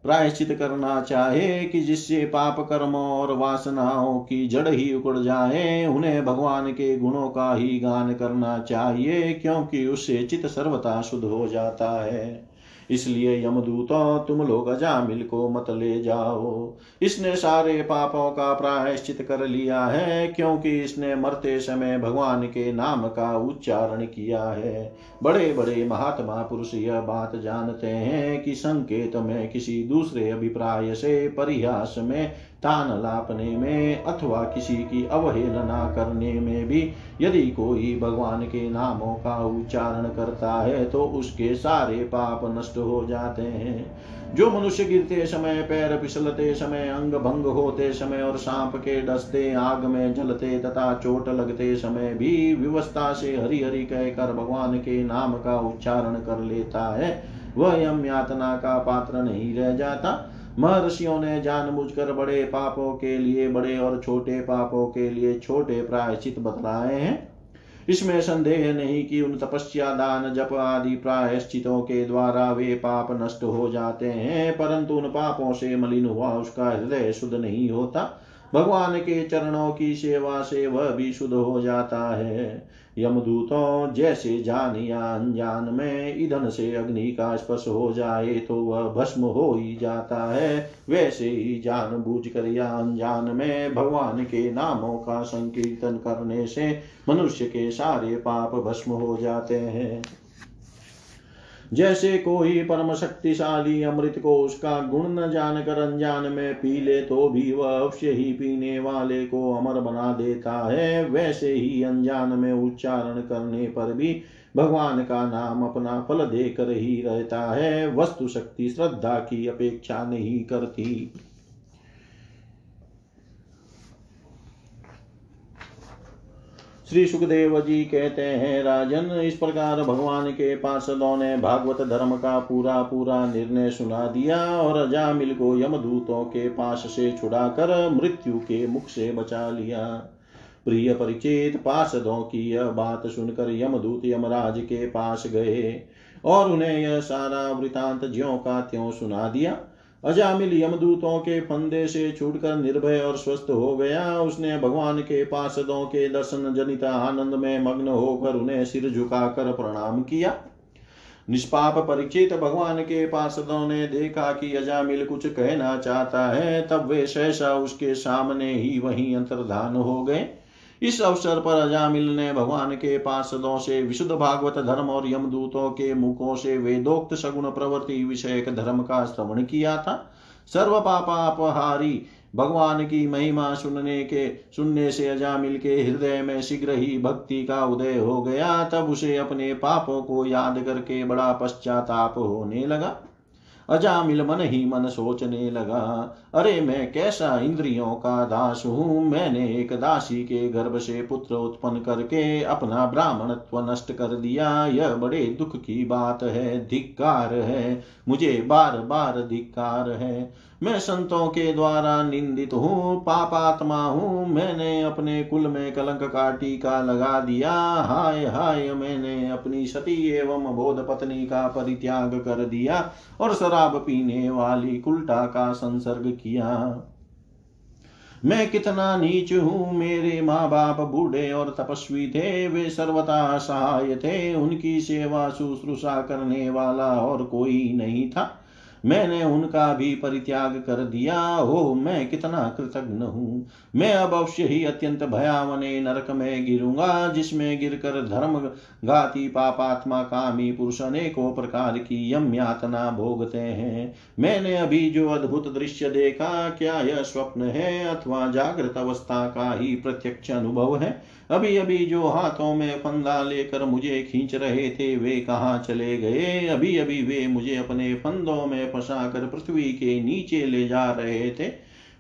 [SPEAKER 1] प्रायश्चित करना चाहे कि जिससे पाप कर्मों और वासनाओं की जड़ ही उकड़ जाए, उन्हें भगवान के गुणों का ही गान करना चाहिए, क्योंकि उससे चित सर्वथा शुद्ध हो जाता है। इसलिए यमदूतों तुम लोग अजामिल को मत ले जाओ। इसने सारे पापों का प्रायश्चित कर लिया है, क्योंकि इसने मरते समय भगवान के नाम का उच्चारण किया है। बड़े बड़े महात्मा पुरुष यह बात जानते हैं कि संकेत में किसी दूसरे अभिप्राय से, परिहास में तान लापने में अथवा किसी की अवहेलना करने में भी यदि कोई भगवान के नामों का उच्चारण करता है तो उसके सारे पाप नष्ट हो जाते हैं। जो मनुष्य गिरते समय, पैर फिसलते समय, अंग भंग होते समय और सांप के डसते आग में जलते तथा चोट लगते समय भी व्यवस्था से हरि हरि कहकर भगवान के नाम का उच्चारण कर लेता है, वह यम यातना का पात्र नहीं रह जाता। महर्षियों ने जानबूझकर बड़े पापों के लिए, बड़े और छोटे पापों के लिए छोटे प्रायश्चित बतलाए हैं। इसमें संदेह नहीं कि उन तपस्या, दान, जप आदि प्रायश्चितों के द्वारा वे पाप नष्ट हो जाते हैं, परंतु उन पापों से मलिन हुआ उसका हृदय शुद्ध नहीं होता। भगवान के चरणों की सेवा से वह भी शुद्ध हो जाता है। यमदूतों जैसे जान या अनजान में ईंधन से अग्नि का स्पर्श हो जाए तो वह भस्म हो ही जाता है। वैसे ही जान बूझ कर या अनजान में भगवान के नामों का संकीर्तन करने से मनुष्य के सारे पाप भस्म हो जाते हैं। जैसे कोई परम शक्तिशाली अमृत को उसका गुण न जानकर अनजान में पी ले तो भी वह अवश्य ही पीने वाले को अमर बना देता है। वैसे ही अनजान में उच्चारण करने पर भी भगवान का नाम अपना फल देकर ही रहता है। वस्तु शक्ति श्रद्धा की अपेक्षा नहीं करती। श्री सुखदेव जी कहते हैं, राजन, इस प्रकार भगवान के पार्षदों ने भागवत धर्म का पूरा पूरा निर्णय सुना दिया और अजामिल को यमदूतों के पास से छुड़ाकर मृत्यु के मुख से बचा लिया। प्रिय परिचित, पार्षदों की यह बात सुनकर यमदूत यमराज के पास गए और उन्हें यह सारा वृतांत ज्यो का त्यों सुना दिया। अजामिल यमदूतों के फंदे से छूटकर निर्भय और स्वस्थ हो गया। उसने भगवान के पार्षदों के दर्शन जनिता आनंद में मग्न होकर उन्हें सिर झुकाकर प्रणाम किया। निष्पाप परिचित भगवान के पार्षदों ने देखा कि अजामिल कुछ कहना चाहता है, तब वे सहसा उसके सामने ही वहीं अंतर्धान हो गए। इस अवसर पर अजामिल ने भगवान के पार्षदों से विशुद्ध भागवत धर्म और यमदूतों के मुखों से वेदोक्त सगुण प्रवृत्ति विषयक धर्म का श्रवण किया था। सर्व पापापहारी, भगवान की महिमा सुनने के, सुनने से अजामिल के हृदय में शीघ्र ही भक्ति का उदय हो गया। तब उसे अपने पापों को याद करके बड़ा पश्चाताप होने लगा। अजामिल मन ही मन सोचने लगा, अरे, मैं कैसा इंद्रियों का दास हूँ? मैंने एक दासी के गर्भ से पुत्र उत्पन्न करके अपना ब्राह्मणत्व नष्ट कर दिया। यह बड़े दुख की बात है, धिक्कार है। मुझे बार बार धिक्कार है। मैं संतों के द्वारा निंदित हूँ, पापात्मा हूँ। मैंने अपने कुल में कलंक का टीका लगा दिया। हाय हाय, मैंने अपनी सती एवं बोध पत्नी का परित्याग कर दिया और शराब पीने वाली कुल्टा का संसर्ग किया। मैं कितना नीच हूँ, मेरे माँ बाप बूढ़े और तपस्वी थे। वे सर्वथा सहाय थे, उनकी सेवा शुश्रूषा करने वाला और कोई नहीं था। मैंने उनका भी परित्याग कर दिया। हो मैं कितना कृतज्ञ हूँ। मैं अब अवश्य ही अत्यंत भयावने नरक में गिरूँगा, जिसमें गिरकर धर्म घाती पापात्मा कामी पुरुष अनेकों प्रकार की यम यातना भोगते हैं। मैंने अभी जो अद्भुत दृश्य देखा, क्या यह स्वप्न है अथवा जागृत अवस्था का ही प्रत्यक्ष अनुभव है? अभी अभी जो हाथों में फंदा लेकर मुझे खींच रहे थे, वे कहाँ चले गए? अभी अभी वे मुझे अपने फंदों में फंसा कर पृथ्वी के नीचे ले जा रहे थे।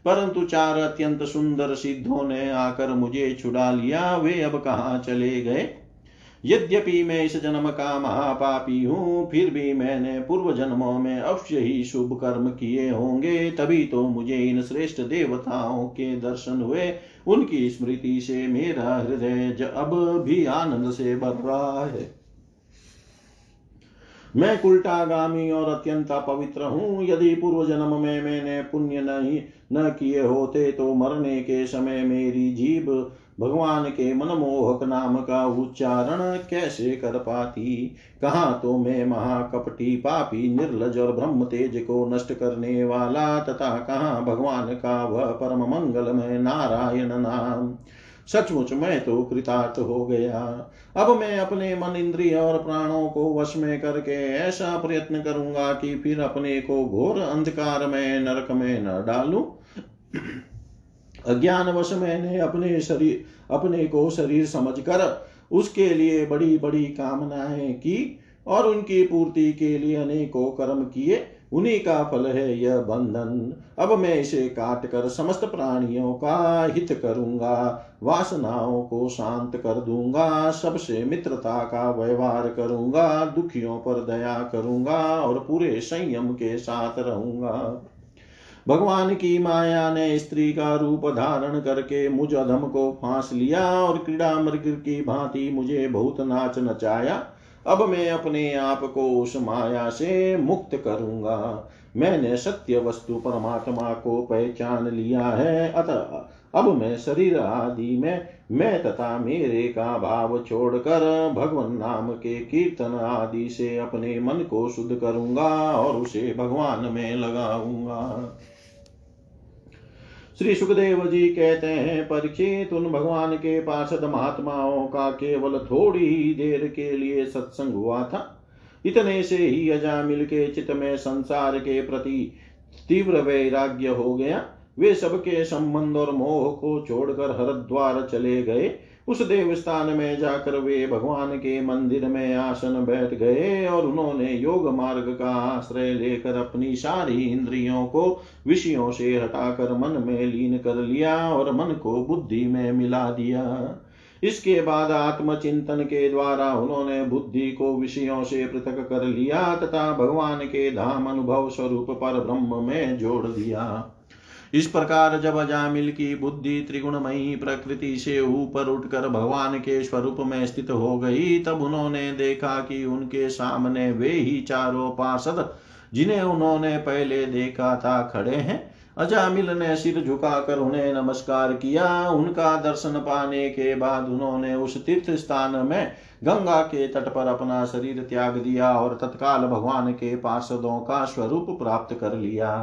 [SPEAKER 1] परंतु चार अत्यंत सुंदर सिद्धों ने आकर मुझे छुड़ा लिया। वे अब कहाँ चले गए? यद्यपि मैं इस जन्म का महापापी हूँ, फिर भी मैंने पूर्व जन्मों में अवश्य ही शुभ कर्म किए होंगे। तभी तो मुझे इन श्रेष्ठ देवताओं के दर्शन हुए। उनकी स्मृति से मेरा हृदय अब भी आनंद से भर रहा है। मैं कुलटागामी और अत्यंत पवित्र हूँ। यदि पूर्व जन्म में मैंने पुण्य नहीं न किए होते तो मरने के समय मेरी जीभ भगवान के मनमोहक नाम का उच्चारण कैसे कर पाती? कहा तो मैं महाकपटी पापी, निर्लज और ब्रह्म तेज को नष्ट करने वाला तथा कहा भगवान का वह परम मंगलमय नारायण नाम? सचमुच मैं तो कृतार्थ हो गया। अब मैं अपने मन इंद्रिय और प्राणों को वश में करके ऐसा प्रयत्न करूँगा कि फिर अपने को घोर अंधकार में, नरक में न डालूं। अज्ञानवश मैंने अपने शरीर, अपने को शरीर समझकर उसके लिए बड़ी बड़ी कामनाएँ की और उनकी पूर्ति के लिए अनेकों कर्म किए, उन्हीं का फल है यह बंधन। अब मैं इसे काट कर समस्त प्राणियों का हित करूँगा, वासनाओं को शांत कर दूँगा, सबसे मित्रता का व्यवहार करूँगा, दुखियों पर दया करूँगा और पूरे संयम के साथ रहूँगा। भगवान की माया ने स्त्री का रूप धारण करके मुझ अधम को फांस लिया और क्रीड़ा मृग की भांति मुझे बहुत नाच नचाया। अब मैं अपने आप को उस माया से मुक्त करूँगा। मैंने सत्य वस्तु परमात्मा को पहचान लिया है। अतः अब मैं शरीर आदि में मैं तथा मेरे का भाव छोड़कर भगवान नाम के कीर्तन आदि से अपने मन को शुद्ध करूँगा और उसे भगवान में लगाऊँगा। श्री सुखदेव जी कहते हैं, परीक्षित उन भगवान के पार्षद महात्माओं का केवल थोड़ी ही देर के लिए सत्संग हुआ था। इतने से ही अजामिल के चित में संसार के प्रति तीव्र वैराग्य हो गया। वे सबके संबंध और मोह को छोड़कर हरद्वार चले गए। उस देवस्थान में जाकर वे भगवान के मंदिर में आसन बैठ गए और उन्होंने योग मार्ग का आश्रय लेकर अपनी सारी इंद्रियों को विषयों से हटाकर मन में लीन कर लिया और मन को बुद्धि में मिला दिया। इसके बाद आत्मचिंतन के द्वारा उन्होंने बुद्धि को विषयों से पृथक कर लिया तथा भगवान के धाम अनुभव स्वरूप पर ब्रह्म में जोड़ दिया। इस प्रकार जब अजामिल की बुद्धि त्रिगुणमयी प्रकृति से ऊपर उठकर भगवान के स्वरूप में स्थित हो गई, तब उन्होंने देखा कि उनके सामने वे ही चारों पार्षद जिन्हें उन्होंने पहले देखा था खड़े हैं। अजामिल ने सिर झुकाकर उन्हें नमस्कार किया। उनका दर्शन पाने के बाद उन्होंने उस तीर्थ स्थान में गंगा के तट पर अपना शरीर त्याग दिया और तत्काल भगवान के पार्षदों का स्वरूप प्राप्त कर लिया।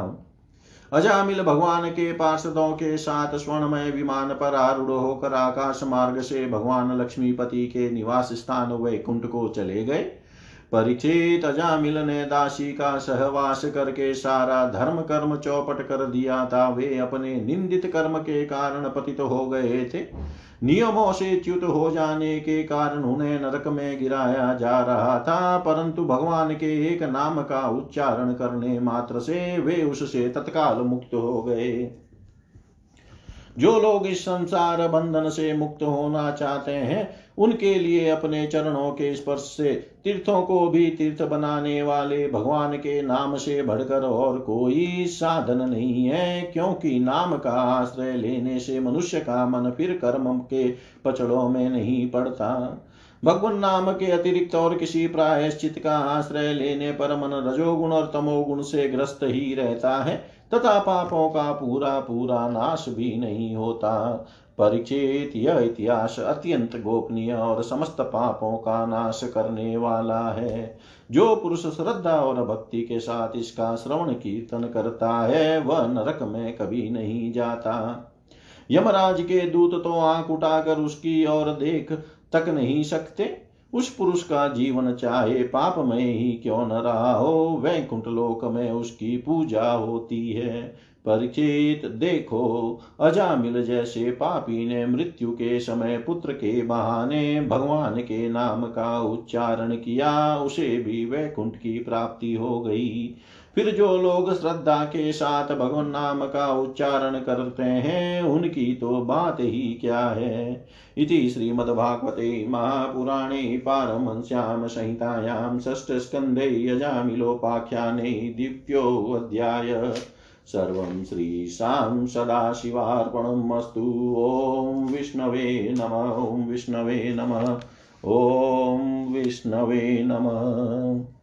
[SPEAKER 1] अजामिल भगवान के पार्षदों के साथ स्वर्णमय विमान पर आरूढ़ होकर आकाश मार्ग से भगवान लक्ष्मीपति के निवास स्थान वैकुंठ को चले गए। परीक्षित अजामिल ने दासी का सहवास करके सारा धर्म कर्म चौपट कर दिया था। वे अपने निंदित कर्म के कारण पतित हो गए थे। नियमों से च्युत हो जाने के कारण उन्हें नरक में गिराया जा रहा था। परंतु भगवान के एक नाम का उच्चारण करने मात्र से वे उससे तत्काल मुक्त हो गए। जो लोग इस संसार बंधन से मुक्त होना चाहते हैं, उनके लिए अपने चरणों के स्पर्श से, तीर्थों को भी तीर्थ बनाने वाले भगवान के नाम से बढ़कर और कोई साधन नहीं है, क्योंकि नाम का आश्रय लेने से मनुष्य का मन फिर कर्म के पचड़ों में नहीं पड़ता। भगवान नाम के अतिरिक्त और किसी प्रायश्चित का आश्रय लेने पर मन रजोगुण और तमोगुण से ग्रस्त ही रहता है। तथा पापों का पूरा पूरा नाश भी नहीं होता। परिचित यह इतिहास अत्यंत गोपनीय और समस्त पापों का नाश करने वाला है। जो पुरुष श्रद्धा और भक्ति के साथ इसका श्रवण कीर्तन करता है, वह नरक में कभी नहीं जाता। यमराज के दूत तो आँख उठाकर उसकी ओर देख तक नहीं सकते। उस पुरुष का जीवन चाहे पाप में ही क्यों न रहा हो, वैकुंठ लोक में उसकी पूजा होती है। परिचित देखो, अजामिल जैसे पापी ने मृत्यु के समय पुत्र के बहाने भगवान के नाम का उच्चारण किया, उसे भी वैकुंठ की प्राप्ति हो गई। फिर जो लोग श्रद्धा के साथ भगवान नाम का उच्चारण करते हैं, उनकी तो बात ही क्या है? इति श्रीमद्भागवते महापुराणे पारमश्याम संहितायां षष्ठस्कन्धे यजामिलोपाख्याने द्वितीयोऽध्याय। सर्वं श्रीशां सदाशिवार्पणम् अस्तु। ॐ विष्णवे नम, ॐ विष्णवे नम, ॐ विष्णवे नमः।